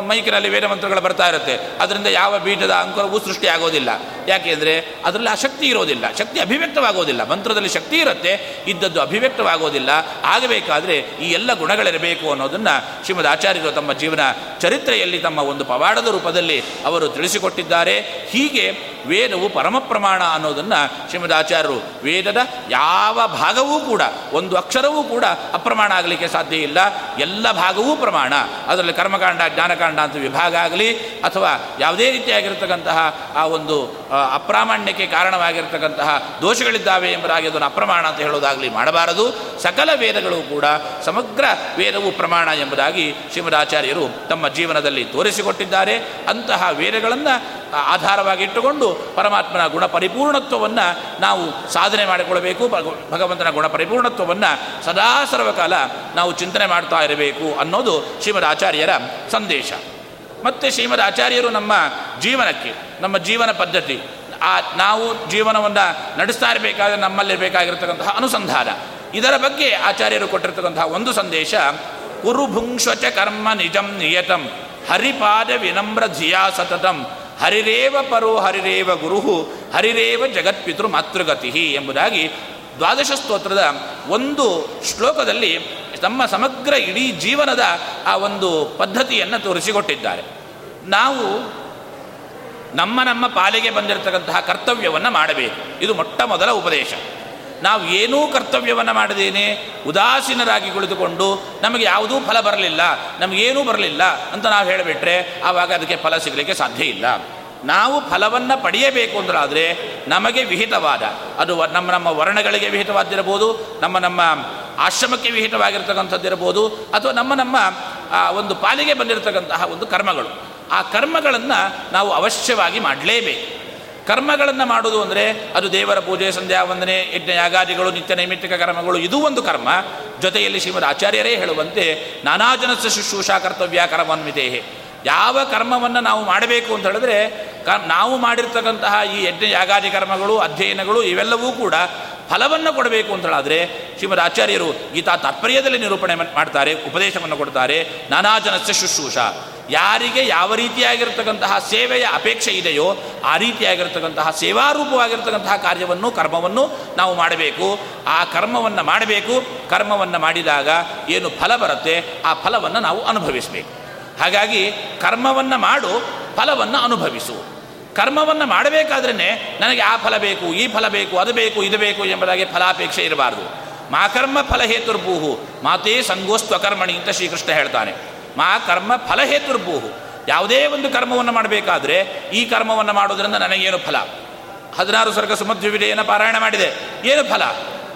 ಮೈಕಿನಲ್ಲಿ ವೇದ ಮಂತ್ರಗಳು ಬರ್ತಾ ಇರುತ್ತೆ. ಅದರಿಂದ ಯಾವ ಬೀಜದ ಅಂಕುರವೂ ಸೃಷ್ಟಿ ಆಗೋದಿಲ್ಲ. ಯಾಕೆಂದರೆ ಅದರಲ್ಲಿ ಆ ಶಕ್ತಿ ಇರೋದಿಲ್ಲ, ಶಕ್ತಿ ಅಭಿವ್ಯಕ್ತವಾಗೋದಿಲ್ಲ. ಮಂತ್ರದಲ್ಲಿ ಶಕ್ತಿ ಇರುತ್ತೆ, ಇದ್ದದ್ದು ಅಭಿವ್ಯಕ್ತವಾಗೋದಿಲ್ಲ. ಆಗಬೇಕಾದ್ರೆ ಈ ಎಲ್ಲ ಗುಣಗಳಿರಬೇಕು ಅನ್ನೋದನ್ನು ಶ್ರೀಮದ್ ಆಚಾರ್ಯರು ತಮ್ಮ ಜೀವನ ಚರಿತ್ರೆಯಲ್ಲಿ ತಮ್ಮ ಒಂದು ಪವಾಡದ ರೂಪದಲ್ಲಿ ಅವರು ತಿಳಿಸಿಕೊಟ್ಟಿದ್ದಾರೆ. ಹೀಗೆ ವೇದವು ಪರಮ ಪ್ರಮಾಣ ಅನ್ನೋದನ್ನು ಶ್ರೀಮದ್ ಆಚಾರ್ಯರು ವೇದದ ಯಾವ ಭಾಗವೂ ಕೂಡ, ಒಂದು ಅಕ್ಷರವೂ ಕೂಡ ಅಪ್ರಮಾಣ ಆಗಲಿಕ್ಕೆ ಸಾಧ್ಯ ಇಲ್ಲ. ಎಲ್ಲ ಭಾಗವೂ ಪ್ರಮಾಣ. ಅದರಲ್ಲಿ ಕರ್ಮಕಾಂಡ, ಜ್ಞಾನಕಾಂಡ ಅಂತ ವಿಭಾಗ ಆಗಲಿ ಅಥವಾ ಯಾವುದೇ ರೀತಿಯಾಗಿರ್ತಕ್ಕಂತಹ ಆ ಒಂದು ಅಪ್ರಾಮಾಣ್ಯಕ್ಕೆ ಕಾರಣವಾಗಿರ್ತಕ್ಕಂತಹ ದೋಷಗಳಿದ್ದಾವೆ ಎಂಬುದಾಗಿ ಅದನ್ನು ಅಪ್ರಮಾಣ ಅಂತ ಹೇಳೋದಾಗಲಿ ಮಾಡಬಾರದು. ಸಕಲ ವೇದಗಳು ಕೂಡ ಸಮಗ್ರ ವೇದವು ಪ್ರಮಾಣ ಎಂಬುದಾಗಿ ಶ್ರೀಮದಾಚಾರ್ಯರು ತಮ್ಮ ಜೀವನದಲ್ಲಿ ತೋರಿಸಿಕೊಟ್ಟಿದ್ದಾರೆ. ಅಂತಹ ವೇದಗಳನ್ನು ಆಧಾರವಾಗಿಟ್ಟುಕೊಂಡು ಪರಮಾತ್ಮನ ಗುಣ ಪರಿಪೂರ್ಣತ್ವವನ್ನು ನಾವು ಸಾಧನೆ ಮಾಡಿಕೊಳ್ಳಬೇಕು. ಭಗವಂತನ ಗುಣ ಪರಿಪೂರ್ಣತ್ವವನ್ನು ಸದಾ ಸರ್ವಕಾಲ ನಾವು ಚಿಂತನೆ ಮಾಡ್ತಾ ಇರಬೇಕು ಅನ್ನೋದು ಶ್ರೀಮದ್ ಸಂದೇಶ. ಮತ್ತು ಶ್ರೀಮದ್ ಆಚಾರ್ಯರು ನಮ್ಮ ಜೀವನಕ್ಕೆ ನಮ್ಮ ಜೀವನ ಪದ್ಧತಿ. ಆ ನಾವು ಜೀವನವನ್ನು ನಡೆಸ್ತಾ ಇರಬೇಕಾದ್ರೆ ನಮ್ಮಲ್ಲಿರಬೇಕಾಗಿರ್ತಕ್ಕಂತಹ ಅನುಸಂಧಾನ. ಇದರ ಬಗ್ಗೆ ಆಚಾರ್ಯರು ಕೊಟ್ಟಿರ್ತಕ್ಕಂತಹ ಒಂದು ಸಂದೇಶ ಕುರುಭುಂಶ್ವಚ ಕರ್ಮ ನಿಜಂ ನಿಯತಂ, ಹರಿಪಾದ ವಿನಮ್ರ ಧಿಯಾ ಸತತಂ, ಹರಿರೇವ ಪರೋ ಹರಿರೇವ ಗುರುಹು, ಹರಿರೇವ ಜಗತ್ಪಿತೃ ಮಾತೃಗತಿ ಎಂಬುದಾಗಿ ದ್ವಾದಶ ಸ್ತೋತ್ರದ ಒಂದು ಶ್ಲೋಕದಲ್ಲಿ ತಮ್ಮ ಸಮಗ್ರ ಇಡೀ ಜೀವನದ ಆ ಒಂದು ಪದ್ಧತಿಯನ್ನು ತೋರಿಸಿಕೊಟ್ಟಿದ್ದಾರೆ. ನಾವು ನಮ್ಮ ನಮ್ಮ ಪಾಲಿಗೆ ಬಂದಿರತಕ್ಕಂತಹ ಕರ್ತವ್ಯವನ್ನು ಮಾಡಬೇಕು. ಇದು ಮೊಟ್ಟ ಮೊದಲ ಉಪದೇಶ. ನಾವು ಏನೂ ಕರ್ತವ್ಯವನ್ನು ಮಾಡಿದೇನೆ, ಉದಾಸೀನರಾಗಿ ಕುಳಿತುಕೊಂಡು ನಮಗೆ ಯಾವುದೂ ಫಲ ಬರಲಿಲ್ಲ ನಮಗೇನೂ ಬರಲಿಲ್ಲ ಅಂತ ನಾವು ಹೇಳಿಬಿಟ್ರೆ ಆವಾಗ ಅದಕ್ಕೆ ಫಲ ಸಿಗಲಿಕ್ಕೆ ಸಾಧ್ಯ ಇಲ್ಲ. ನಾವು ಫಲವನ್ನು ಪಡೆಯಬೇಕು ಅಂದ್ರಾದರೆ ನಮಗೆ ವಿಹಿತವಾದ, ಅದು ನಮ್ಮ ನಮ್ಮ ವರ್ಣಗಳಿಗೆ ವಿಹಿತವಾದಿರಬಹುದು ನಮ್ಮ ನಮ್ಮ ಆಶ್ರಮಕ್ಕೆ ವಿಹಿತವಾಗಿರ್ತಕ್ಕಂಥದ್ದಿರಬಹುದು, ಅಥವಾ ನಮ್ಮ ನಮ್ಮ ಒಂದು ಪಾಲಿಗೆ ಬಂದಿರತಕ್ಕಂತಹ ಒಂದು ಕರ್ಮಗಳು. ಆ ಕರ್ಮಗಳನ್ನು ನಾವು ಅವಶ್ಯವಾಗಿ ಮಾಡಲೇಬೇಕು. ಕರ್ಮಗಳನ್ನು ಮಾಡುವುದು ಅಂದರೆ ಅದು ದೇವರ ಪೂಜೆ ಸಂಧ್ಯಾ ವಂದನೆ ಯಜ್ಞ, ಯಾಗಾದಿಗಳು, ನಿತ್ಯ ನೈಮಿತ್ತಿಕ ಕರ್ಮಗಳು, ಇದು ಒಂದು ಕರ್ಮ. ಜೊತೆಯಲ್ಲಿ ಶ್ರೀಮದ್ ಆಚಾರ್ಯರೇ ಹೇಳುವಂತೆ ನಾನಾ ಜನಸ ಶುಶ್ರೂಷಾ ಕರ್ತವ್ಯ ಕರ್ಮನ್ವಿತೇಹೆ. ಯಾವ ಕರ್ಮವನ್ನು ನಾವು ಮಾಡಬೇಕು ಅಂತ ಹೇಳಿದ್ರೆ ಕ ನಾವು ಮಾಡಿರ್ತಕ್ಕಂತಹ ಈ ಯಜ್ಞ, ಯಾಗಾದಿ ಕರ್ಮಗಳು, ಅಧ್ಯಯನಗಳು ಇವೆಲ್ಲವೂ ಕೂಡ ಫಲವನ್ನು ಕೊಡಬೇಕು ಅಂತ ಹೇಳಾದರೆ ಶ್ರೀಮದ್ ಆಚಾರ್ಯರು ಗೀತಾ ತಾತ್ಪರ್ಯದಲ್ಲಿ ನಿರೂಪಣೆ ಮಾಡ್ತಾರೆ, ಉಪದೇಶವನ್ನು ಕೊಡ್ತಾರೆ ನಾನಾ ಜನಸ ಶುಶ್ರೂಷ. ಯಾರಿಗೆ ಯಾವ ರೀತಿಯಾಗಿರ್ತಕ್ಕಂತಹ ಸೇವೆಯ ಅಪೇಕ್ಷೆ ಇದೆಯೋ ಆ ರೀತಿಯಾಗಿರ್ತಕ್ಕಂತಹ ಸೇವಾರೂಪವಾಗಿರ್ತಕ್ಕಂತಹ ಕಾರ್ಯವನ್ನು, ಕರ್ಮವನ್ನು ನಾವು ಮಾಡಬೇಕು. ಆ ಕರ್ಮವನ್ನು ಮಾಡಬೇಕು. ಕರ್ಮವನ್ನು ಮಾಡಿದಾಗ ಏನು ಫಲ ಬರುತ್ತೆ? ಆ ಫಲವನ್ನು ನಾವು ಅನುಭವಿಸಬೇಕು. ಹಾಗಾಗಿ ಕರ್ಮವನ್ನು ಮಾಡು, ಫಲವನ್ನು ಅನುಭವಿಸು. ಕರ್ಮವನ್ನು ಮಾಡಬೇಕಾದ್ರೇ ನನಗೆ ಆ ಫಲ ಬೇಕು, ಈ ಫಲ ಬೇಕು, ಅದು ಬೇಕು, ಇದು ಬೇಕು ಎಂಬುದಾಗಿ ಫಲಾಪೇಕ್ಷೆ ಇರಬಾರ್ದು. ಮಾಕರ್ಮ ಫಲಹೇತುರ್ಭೂಹು ಮಾತೇ ಸಂಗೋಸ್ತ್ವಕರ್ಮಣಿ ಅಂತ ಶ್ರೀಕೃಷ್ಣ ಹೇಳ್ತಾನೆ. ಮಾ ಕರ್ಮ ಫಲಹೇತುರ್ಭೂಹು. ಯಾವುದೇ ಒಂದು ಕರ್ಮವನ್ನು ಮಾಡಬೇಕಾದ್ರೆ ಈ ಕರ್ಮವನ್ನು ಮಾಡೋದ್ರಿಂದ ನನಗೇನು ಫಲ? ಹದಿನಾರು ಸ್ವರ್ಗ ಸುಮಧ್ವಿವಿದೆಯನ್ನು ಪಾರಾಯಣ ಮಾಡಿದೆ. ಏನು ಫಲ?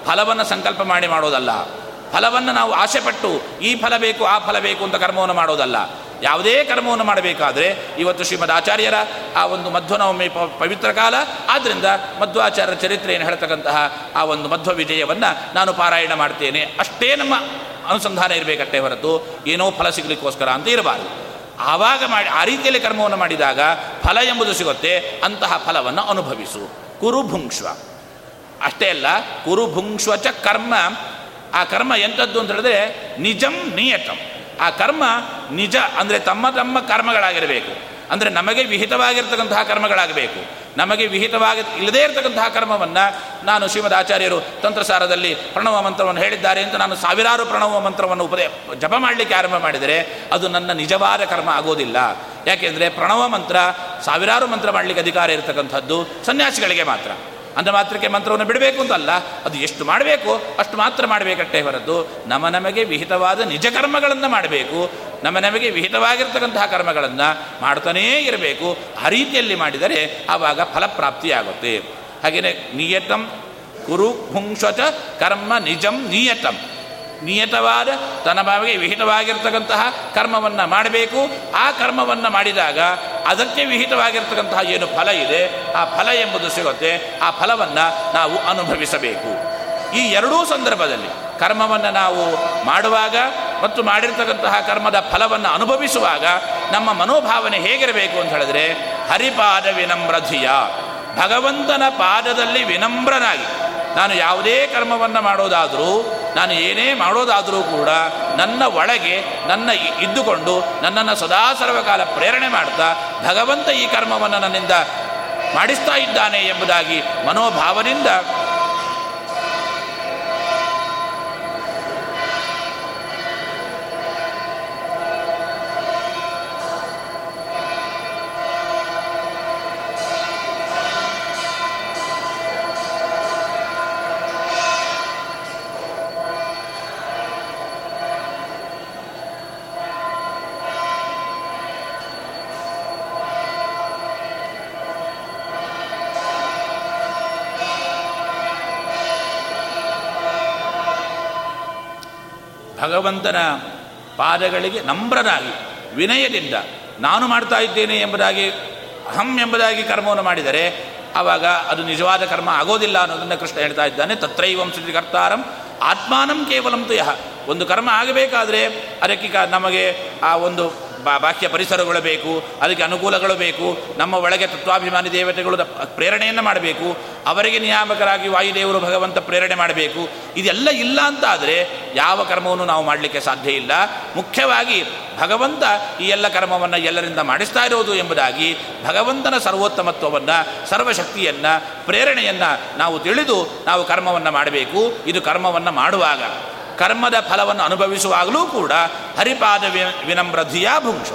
ಫಲವನ್ನು ಸಂಕಲ್ಪ ಮಾಡಿ ಮಾಡೋದಲ್ಲ. ಫಲವನ್ನು ನಾವು ಆಸೆಪಟ್ಟು ಈ ಫಲ ಬೇಕು, ಆ ಫಲ ಬೇಕು ಅಂತ ಕರ್ಮವನ್ನು ಮಾಡೋದಲ್ಲ. ಯಾವುದೇ ಕರ್ಮವನ್ನು ಮಾಡಬೇಕಾದ್ರೆ ಇವತ್ತು ಶ್ರೀಮದ್ ಆಚಾರ್ಯರ ಆ ಒಂದು ಮಧ್ವನವಮಿ ಪವಿತ್ರ ಕಾಲ. ಆದ್ದರಿಂದ ಮಧ್ವಾಚಾರ್ಯರ ಚರಿತ್ರೆಯನ್ನು ಹೇಳ್ತಕ್ಕಂತಹ ಆ ಒಂದು ಮಧ್ವ ವಿಜಯವನ್ನು ನಾನು ಪಾರಾಯಣ ಮಾಡ್ತೇನೆ. ಅಷ್ಟೇ ನಮ್ಮ ಅನುಸಂಧಾನ ಇರಬೇಕಟ್ಟೆ ಹೊರತು ಏನೋ ಫಲ ಸಿಗಲಿಕ್ಕೋಸ್ಕರ ಅಂತ ಇರಬಾರದು. ಆವಾಗ ಮಾಡಿ, ಆ ರೀತಿಯಲ್ಲಿ ಕರ್ಮವನ್ನು ಮಾಡಿದಾಗ ಫಲ ಎಂಬುದು ಸಿಗುತ್ತೆ, ಅಂತಹ ಫಲವನ್ನು ಅನುಭವಿಸು. ಕುರು ಭುಂಕ್ಷ್ವ ಅಷ್ಟೇ ಅಲ್ಲ ಕುರು ಭುಂಕ್ಷ್ವ ಚ ಕರ್ಮ. ಆ ಕರ್ಮ ಎಂಥದ್ದು ಅಂತ ಹೇಳಿದ್ರೆ ನಿಜಂ ನಿಯತಂ. ಆ ಕರ್ಮ ನಿಜ, ಅಂದರೆ ತಮ್ಮ ತಮ್ಮ ಕರ್ಮಗಳಾಗಿರಬೇಕು. ಅಂದರೆ ನಮಗೆ ವಿಹಿತವಾಗಿರ್ತಕ್ಕಂತಹ ಕರ್ಮಗಳಾಗಬೇಕು. ನಮಗೆ ವಿಹಿತವಾಗಿ ಇಲ್ಲದೇ ಇರತಕ್ಕಂತಹ ಕರ್ಮವನ್ನು ನಾನು ಶ್ರೀಮದ್ ಆಚಾರ್ಯರು ತಂತ್ರಸಾರದಲ್ಲಿ ಪ್ರಣವ ಮಂತ್ರವನ್ನು ಹೇಳಿದ್ದಾರೆ ಅಂತ ನಾನು ಸಾವಿರಾರು ಪ್ರಣವ ಮಂತ್ರವನ್ನು ಉಪದೇ, ಜಪ ಮಾಡಲಿಕ್ಕೆ ಆರಂಭ ಮಾಡಿದರೆ ಅದು ನನ್ನ ನಿಜವಾದ ಕರ್ಮ ಆಗೋದಿಲ್ಲ. ಯಾಕೆಂದರೆ ಪ್ರಣವ ಮಂತ್ರ ಸಾವಿರಾರು ಮಂತ್ರ ಮಾಡಲಿಕ್ಕೆ ಅಧಿಕಾರ ಇರತಕ್ಕಂಥದ್ದು ಸನ್ಯಾಸಿಗಳಿಗೆ ಮಾತ್ರ. ಅಂದ ಮಾತ್ರಕ್ಕೆ ಮಂತ್ರವನ್ನು ಬಿಡಬೇಕು ಅಂತಲ್ಲ, ಅದು ಎಷ್ಟು ಮಾಡಬೇಕು, ಅಷ್ಟು ಮಾತ್ರ ಮಾಡಬೇಕಷ್ಟೇ ಹೊರತು, ನಮ್ಮ ನಮಗೆ ವಿಹಿತವಾದ ನಿಜ ಕರ್ಮಗಳನ್ನು ಮಾಡಬೇಕು, ನಮ್ಮ ನಮಗೆ ವಿಹಿತವಾಗಿರ್ತಕ್ಕಂತಹ ಕರ್ಮಗಳನ್ನು ಮಾಡ್ತಾನೇ ಇರಬೇಕು, ಆ ರೀತಿಯಲ್ಲಿ ಮಾಡಿದರೆ ಆವಾಗ ಫಲಪ್ರಾಪ್ತಿಯಾಗುತ್ತೆ. ಹಾಗೆಯೇ ನಿಯತಂ ಕುರು ಪುಂಶ್ವಚ ಕರ್ಮ ನಿಜಂ ನಿಯತಂ. ನಿಯತವಾದ, ತನ್ನ ಬಾವಿಗೆ ವಿಹಿತವಾಗಿರ್ತಕ್ಕಂತಹ ಕರ್ಮವನ್ನು ಮಾಡಬೇಕು. ಆ ಕರ್ಮವನ್ನು ಮಾಡಿದಾಗ ಅದಕ್ಕೆ ವಿಹಿತವಾಗಿರ್ತಕ್ಕಂತಹ ಏನು ಫಲ ಇದೆ? ಆ ಫಲ ಎಂಬುದು ಸಿಗುತ್ತೆ. ಆ ಫಲವನ್ನು ನಾವು ಅನುಭವಿಸಬೇಕು. ಈ ಎರಡೂ ಸಂದರ್ಭದಲ್ಲಿ ಕರ್ಮವನ್ನು ನಾವು ಮಾಡುವಾಗ ಮತ್ತು ಮಾಡಿರ್ತಕ್ಕಂತಹ ಕರ್ಮದ ಫಲವನ್ನು ಅನುಭವಿಸುವಾಗ ನಮ್ಮ ಮನೋಭಾವನೆ ಹೇಗಿರಬೇಕು ಅಂತ ಹೇಳಿದ್ರೆ, ಹರಿಪಾದ ವಿನಮ್ರಧಿಯ. ಭಗವಂತನ ಪಾದದಲ್ಲಿ ವಿನಮ್ರನಾಗಿ. ನಾನು ಯಾವುದೇ ಕರ್ಮವನ್ನು ಮಾಡೋದಾದರೂ ನಾನು ಏನೇ ಮಾಡೋದಾದರೂ ಕೂಡ ನನ್ನ ಒಳಗೆ ನನ್ನ ಇದ್ದುಕೊಂಡು ನನ್ನನ್ನು ಸದಾ ಸರ್ವಕಾಲ ಪ್ರೇರಣೆ ಮಾಡ್ತಾ ಭಗವಂತ ಈ ಕರ್ಮವನ್ನು ನನ್ನಿಂದ ಮಾಡಿಸ್ತಾ ಇದ್ದಾನೆ ಎಂಬುದಾಗಿ ಮನೋಭಾವದಿಂದ ಭಗವಂತನ ಪಾದಗಳಿಗೆ ನಮ್ರರಾಗಿ ವಿನಯದಿಂದ ನಾನು ಮಾಡ್ತಾ ಇದ್ದೇನೆ ಎಂಬುದಾಗಿ, ಅಹಂ ಎಂಬುದಾಗಿ ಕರ್ಮವನ್ನು ಮಾಡಿದರೆ ಆವಾಗ ಅದು ನಿಜವಾದ ಕರ್ಮ ಆಗೋದಿಲ್ಲ ಅನ್ನೋದನ್ನು ಕೃಷ್ಣ ಹೇಳ್ತಾ ಇದ್ದಾನೆ. ತತ್ರೈವಂ ಕರ್ತಾರಂ ಆತ್ಮಾನಂ ಕೇವಲಂ ಯಹ ಒಂದು ಕರ್ಮ ಆಗಬೇಕಾದರೆ ಅದಕ್ಕೆ ನಮಗೆ ಆ ಒಂದು ಬಾಹ್ಯ ಪರಿಸರಗಳು ಬೇಕು, ಅದಕ್ಕೆ ಅನುಕೂಲಗಳು ಬೇಕು, ನಮ್ಮ ಒಳಗೆ ತತ್ವಾಭಿಮಾನಿ ದೇವತೆಗಳು ಪ್ರೇರಣೆಯನ್ನು ಮಾಡಬೇಕು. ಅವರಿಗೆ ನಿಯಾಮಕರಾಗಿ ವಾಯುದೇವರು ಭಗವಂತ ಪ್ರೇರಣೆ ಮಾಡಬೇಕು. ಇದೆಲ್ಲ ಇಲ್ಲ ಅಂತ ಆದರೆ ಯಾವ ಕರ್ಮವನ್ನು ನಾವು ಮಾಡಲಿಕ್ಕೆ ಸಾಧ್ಯ ಇಲ್ಲ. ಮುಖ್ಯವಾಗಿ ಭಗವಂತ ಈ ಎಲ್ಲ ಕರ್ಮವನ್ನು ಎಲ್ಲರಿಂದ ಮಾಡಿಸ್ತಾ ಇರೋದು ಎಂಬುದಾಗಿ ಭಗವಂತನ ಸರ್ವೋತ್ತಮತ್ವವನ್ನು, ಸರ್ವಶಕ್ತಿಯನ್ನು, ಪ್ರೇರಣೆಯನ್ನು ನಾವು ತಿಳಿದು ನಾವು ಕರ್ಮವನ್ನು ಮಾಡಬೇಕು. ಇದು ಕರ್ಮವನ್ನು ಮಾಡುವಾಗ, ಕರ್ಮದ ಫಲವನ್ನು ಅನುಭವಿಸುವಾಗಲೂ ಕೂಡ ಹರಿಪಾದ ವಿನಮ್ರಧಿಯಾ ಭುಂಕ್ಷ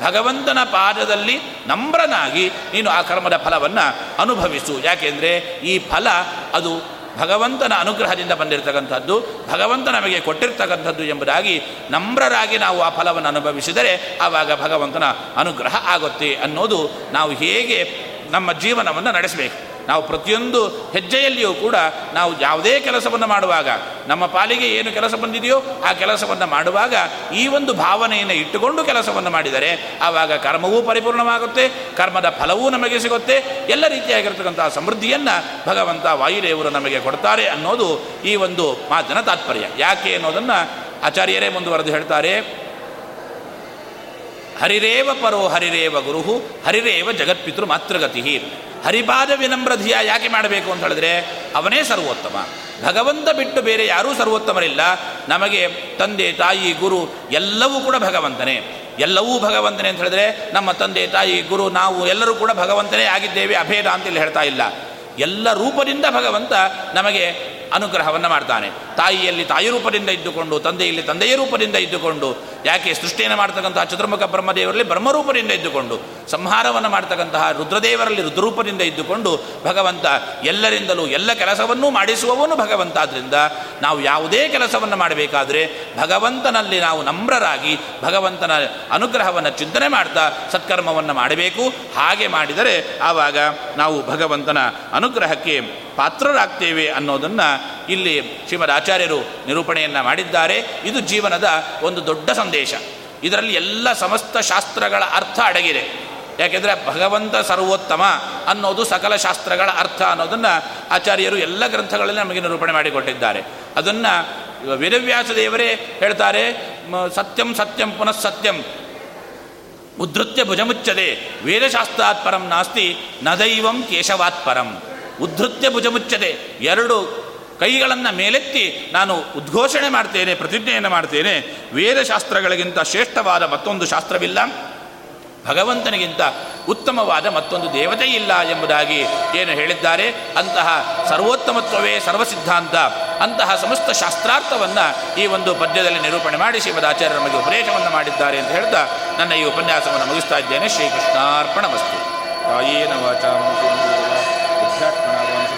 ಭಗವಂತನ ಪಾದದಲ್ಲಿ ನಮ್ರನಾಗಿ ನೀನು ಆ ಕರ್ಮದ ಫಲವನ್ನು ಅನುಭವಿಸು. ಯಾಕೆಂದರೆ ಈ ಫಲ ಅದು ಭಗವಂತನ ಅನುಗ್ರಹದಿಂದ ಬಂದಿರತಕ್ಕಂಥದ್ದು, ಭಗವಂತ ನಮಗೆ ಕೊಟ್ಟಿರ್ತಕ್ಕಂಥದ್ದು ಎಂಬುದಾಗಿ ನಮ್ರರಾಗಿ ನಾವು ಆ ಫಲವನ್ನು ಅನುಭವಿಸಿದರೆ ಆವಾಗ ಭಗವಂತನ ಅನುಗ್ರಹ ಆಗುತ್ತೆ ಅನ್ನೋದು ನಾವು ಹೇಗೆ ನಮ್ಮ ಜೀವನವನ್ನು ನಡೆಸಬೇಕು. ನಾವು ಪ್ರತಿಯೊಂದು ಹೆಜ್ಜೆಯಲ್ಲಿಯೂ ಕೂಡ ನಾವು ಯಾವುದೇ ಕೆಲಸವನ್ನು ಮಾಡುವಾಗ, ನಮ್ಮ ಪಾಲಿಗೆ ಏನು ಕೆಲಸ ಬಂದಿದೆಯೋ ಆ ಕೆಲಸವನ್ನು ಮಾಡುವಾಗ ಈ ಒಂದು ಭಾವನೆಯನ್ನು ಇಟ್ಟುಕೊಂಡು ಕೆಲಸವನ್ನು ಮಾಡಿದರೆ ಆವಾಗ ಕರ್ಮವೂ ಪರಿಪೂರ್ಣವಾಗುತ್ತೆ, ಕರ್ಮದ ಫಲವೂ ನಮಗೆ ಸಿಗುತ್ತೆ, ಎಲ್ಲ ರೀತಿಯಾಗಿರ್ತಕ್ಕಂಥ ಸಮೃದ್ಧಿಯನ್ನು ಭಗವಂತ ವಾಯುದೇವರು ನಮಗೆ ಕೊಡ್ತಾರೆ ಅನ್ನೋದು ಈ ಒಂದು ಮಾತಿನ ತಾತ್ಪರ್ಯ. ಯಾಕೆ ಅನ್ನೋದನ್ನು ಆಚಾರ್ಯರೇ ಮುಂದುವರೆದು ಹೇಳ್ತಾರೆ. ಹರಿರೇವ ಪರೋ ಹರಿರೇವ ಗುರುಹು, ಹರಿರೇವ ಜಗತ್ಪಿತೃ ಮಾತೃಗತಿ ಹರಿಪಾದ ವಿನಮ್ರಧಿಯ ಯಾಕೆ ಮಾಡಬೇಕು ಅಂತ ಹೇಳಿದ್ರೆ, ಅವನೇ ಸರ್ವೋತ್ತಮ. ಭಗವಂತ ಬಿಟ್ಟು ಬೇರೆ ಯಾರೂ ಸರ್ವೋತ್ತಮರಿಲ್ಲ. ನಮಗೆ ತಂದೆ, ತಾಯಿ, ಗುರು ಎಲ್ಲವೂ ಕೂಡ ಭಗವಂತನೇ. ಎಲ್ಲವೂ ಭಗವಂತನೇ ಅಂತ ಹೇಳಿದ್ರೆ, ನಮ್ಮ ತಂದೆ, ತಾಯಿ, ಗುರು, ನಾವು ಎಲ್ಲರೂ ಕೂಡ ಭಗವಂತನೇ ಆಗಿದ್ದೇವೆ, ಅಭೇದ ಅಂತ ಇಲ್ಲಿ ಹೇಳ್ತಾ ಇಲ್ಲ. ಎಲ್ಲ ರೂಪದಿಂದ ಭಗವಂತ ನಮಗೆ ಅನುಗ್ರಹವನ್ನು ಮಾಡ್ತಾನೆ. ತಾಯಿಯಲ್ಲಿ ತಾಯಿ ರೂಪದಿಂದ ಇದ್ದುಕೊಂಡು, ತಂದೆಯಲ್ಲಿ ತಂದೆಯ ರೂಪದಿಂದ ಇದ್ದುಕೊಂಡು, ಯಾಕೆ ಸೃಷ್ಟಿಯನ್ನು ಮಾಡ್ತಕ್ಕಂತಹ ಚತುರ್ಮುಖ ಬ್ರಹ್ಮದೇವರಲ್ಲಿ ಬ್ರಹ್ಮರೂಪದಿಂದ ಇದ್ದುಕೊಂಡು, ಸಂಹಾರವನ್ನು ಮಾಡ್ತಕ್ಕಂತಹ ರುದ್ರದೇವರಲ್ಲಿ ರುದ್ರರೂಪದಿಂದ ಇದ್ದುಕೊಂಡು, ಭಗವಂತ ಎಲ್ಲರಿಂದಲೂ ಎಲ್ಲ ಕೆಲಸವನ್ನೂ ಮಾಡಿಸುವವನು ಭಗವಂತ. ಆದ್ದರಿಂದ ನಾವು ಯಾವುದೇ ಕೆಲಸವನ್ನು ಮಾಡಬೇಕಾದ್ರೆ ಭಗವಂತನಲ್ಲಿ ನಾವು ನಮ್ರರಾಗಿ ಭಗವಂತನ ಅನುಗ್ರಹವನ್ನು ಚಿಂತನೆ ಮಾಡ್ತಾ ಸತ್ಕರ್ಮವನ್ನು ಮಾಡಬೇಕು. ಹಾಗೆ ಮಾಡಿದರೆ ಆವಾಗ ನಾವು ಭಗವಂತನ ಅನುಗ್ರಹಕ್ಕೆ ಪಾತ್ರರಾಗ್ತೇವೆ ಅನ್ನೋದನ್ನು ಇಲ್ಲಿ ಶ್ರೀಮದ್ ಆಚಾರ್ಯರು ನಿರೂಪಣೆಯನ್ನು ಮಾಡಿದ್ದಾರೆ. ಇದು ಜೀವನದ ಒಂದು ದೊಡ್ಡ ಸಂದೇಶ. ಇದರಲ್ಲಿ ಎಲ್ಲ ಸಮಸ್ತ ಶಾಸ್ತ್ರಗಳ ಅರ್ಥ ಅಡಗಿದೆ. ಯಾಕೆಂದರೆ ಭಗವಂತ ಸರ್ವೋತ್ತಮ ಅನ್ನೋದು ಸಕಲ ಶಾಸ್ತ್ರಗಳ ಅರ್ಥ ಅನ್ನೋದನ್ನು ಆಚಾರ್ಯರು ಎಲ್ಲ ಗ್ರಂಥಗಳಲ್ಲಿ ನಮಗೆ ನಿರೂಪಣೆ ಮಾಡಿಕೊಟ್ಟಿದ್ದಾರೆ. ಅದನ್ನು ವೇದವ್ಯಾಸ ದೇವರೇ ಹೇಳ್ತಾರೆ ಸತ್ಯಂ ಸತ್ಯಂ ಪುನಃ ಸತ್ಯಂ. ಉದ್ಧತ್ಯ ಭುಜಮುಚ್ಚದೆ ವೇದಶಾಸ್ತ್ರಾತ್ ಪರಂ ನಾಸ್ತಿ ನದೈವಂ ದೈವಂ ಕೇಶವಾತ್ಪರಂ ಉದ್ಧತ್ಯ ಭುಜಮುಚ್ಚದೆ ಎರಡು ಕೈಗಳನ್ನು ಮೇಲೆತ್ತಿ ನಾನು ಉದ್ಘೋಷಣೆ ಮಾಡ್ತೇನೆ, ಪ್ರತಿಜ್ಞೆಯನ್ನು ಮಾಡ್ತೇನೆ. ವೇದಶಾಸ್ತ್ರಗಳಿಗಿಂತ ಶ್ರೇಷ್ಠವಾದ ಮತ್ತೊಂದು ಶಾಸ್ತ್ರವಿಲ್ಲ. ಭಗವಂತನಿಗಿಂತ ಉತ್ತಮವಾದ ಮತ್ತೊಂದು ದೇವತೆ ಇಲ್ಲ ಎಂಬುದಾಗಿ ಏನು ಹೇಳಿದ್ದಾರೆ? ಅಂತಹ ಸರ್ವೋತ್ತಮತ್ವವೇ ಸರ್ವಸಿದ್ಧಾಂತ, ಅಂತಹ ಸಮಸ್ತ ಶಾಸ್ತ್ರಾರ್ಥವನ್ನು ಈ ಒಂದು ಪದ್ಯದಲ್ಲಿ ನಿರೂಪಣೆ ಮಾಡಿ ಶ್ರೀಮದ್ ಆಚಾರ್ಯ ನಮಗೆ ಉಪದೇಶವನ್ನು ಮಾಡಿದ್ದಾರೆ ಅಂತ ಹೇಳ್ತಾ ನನ್ನ ಈ ಉಪನ್ಯಾಸವನ್ನು ಮುಗಿಸ್ತಾ ಇದ್ದೇನೆ. ಶ್ರೀಕೃಷ್ಣಾರ್ಪಣ ವಸ್ತು ತಾಯೇನ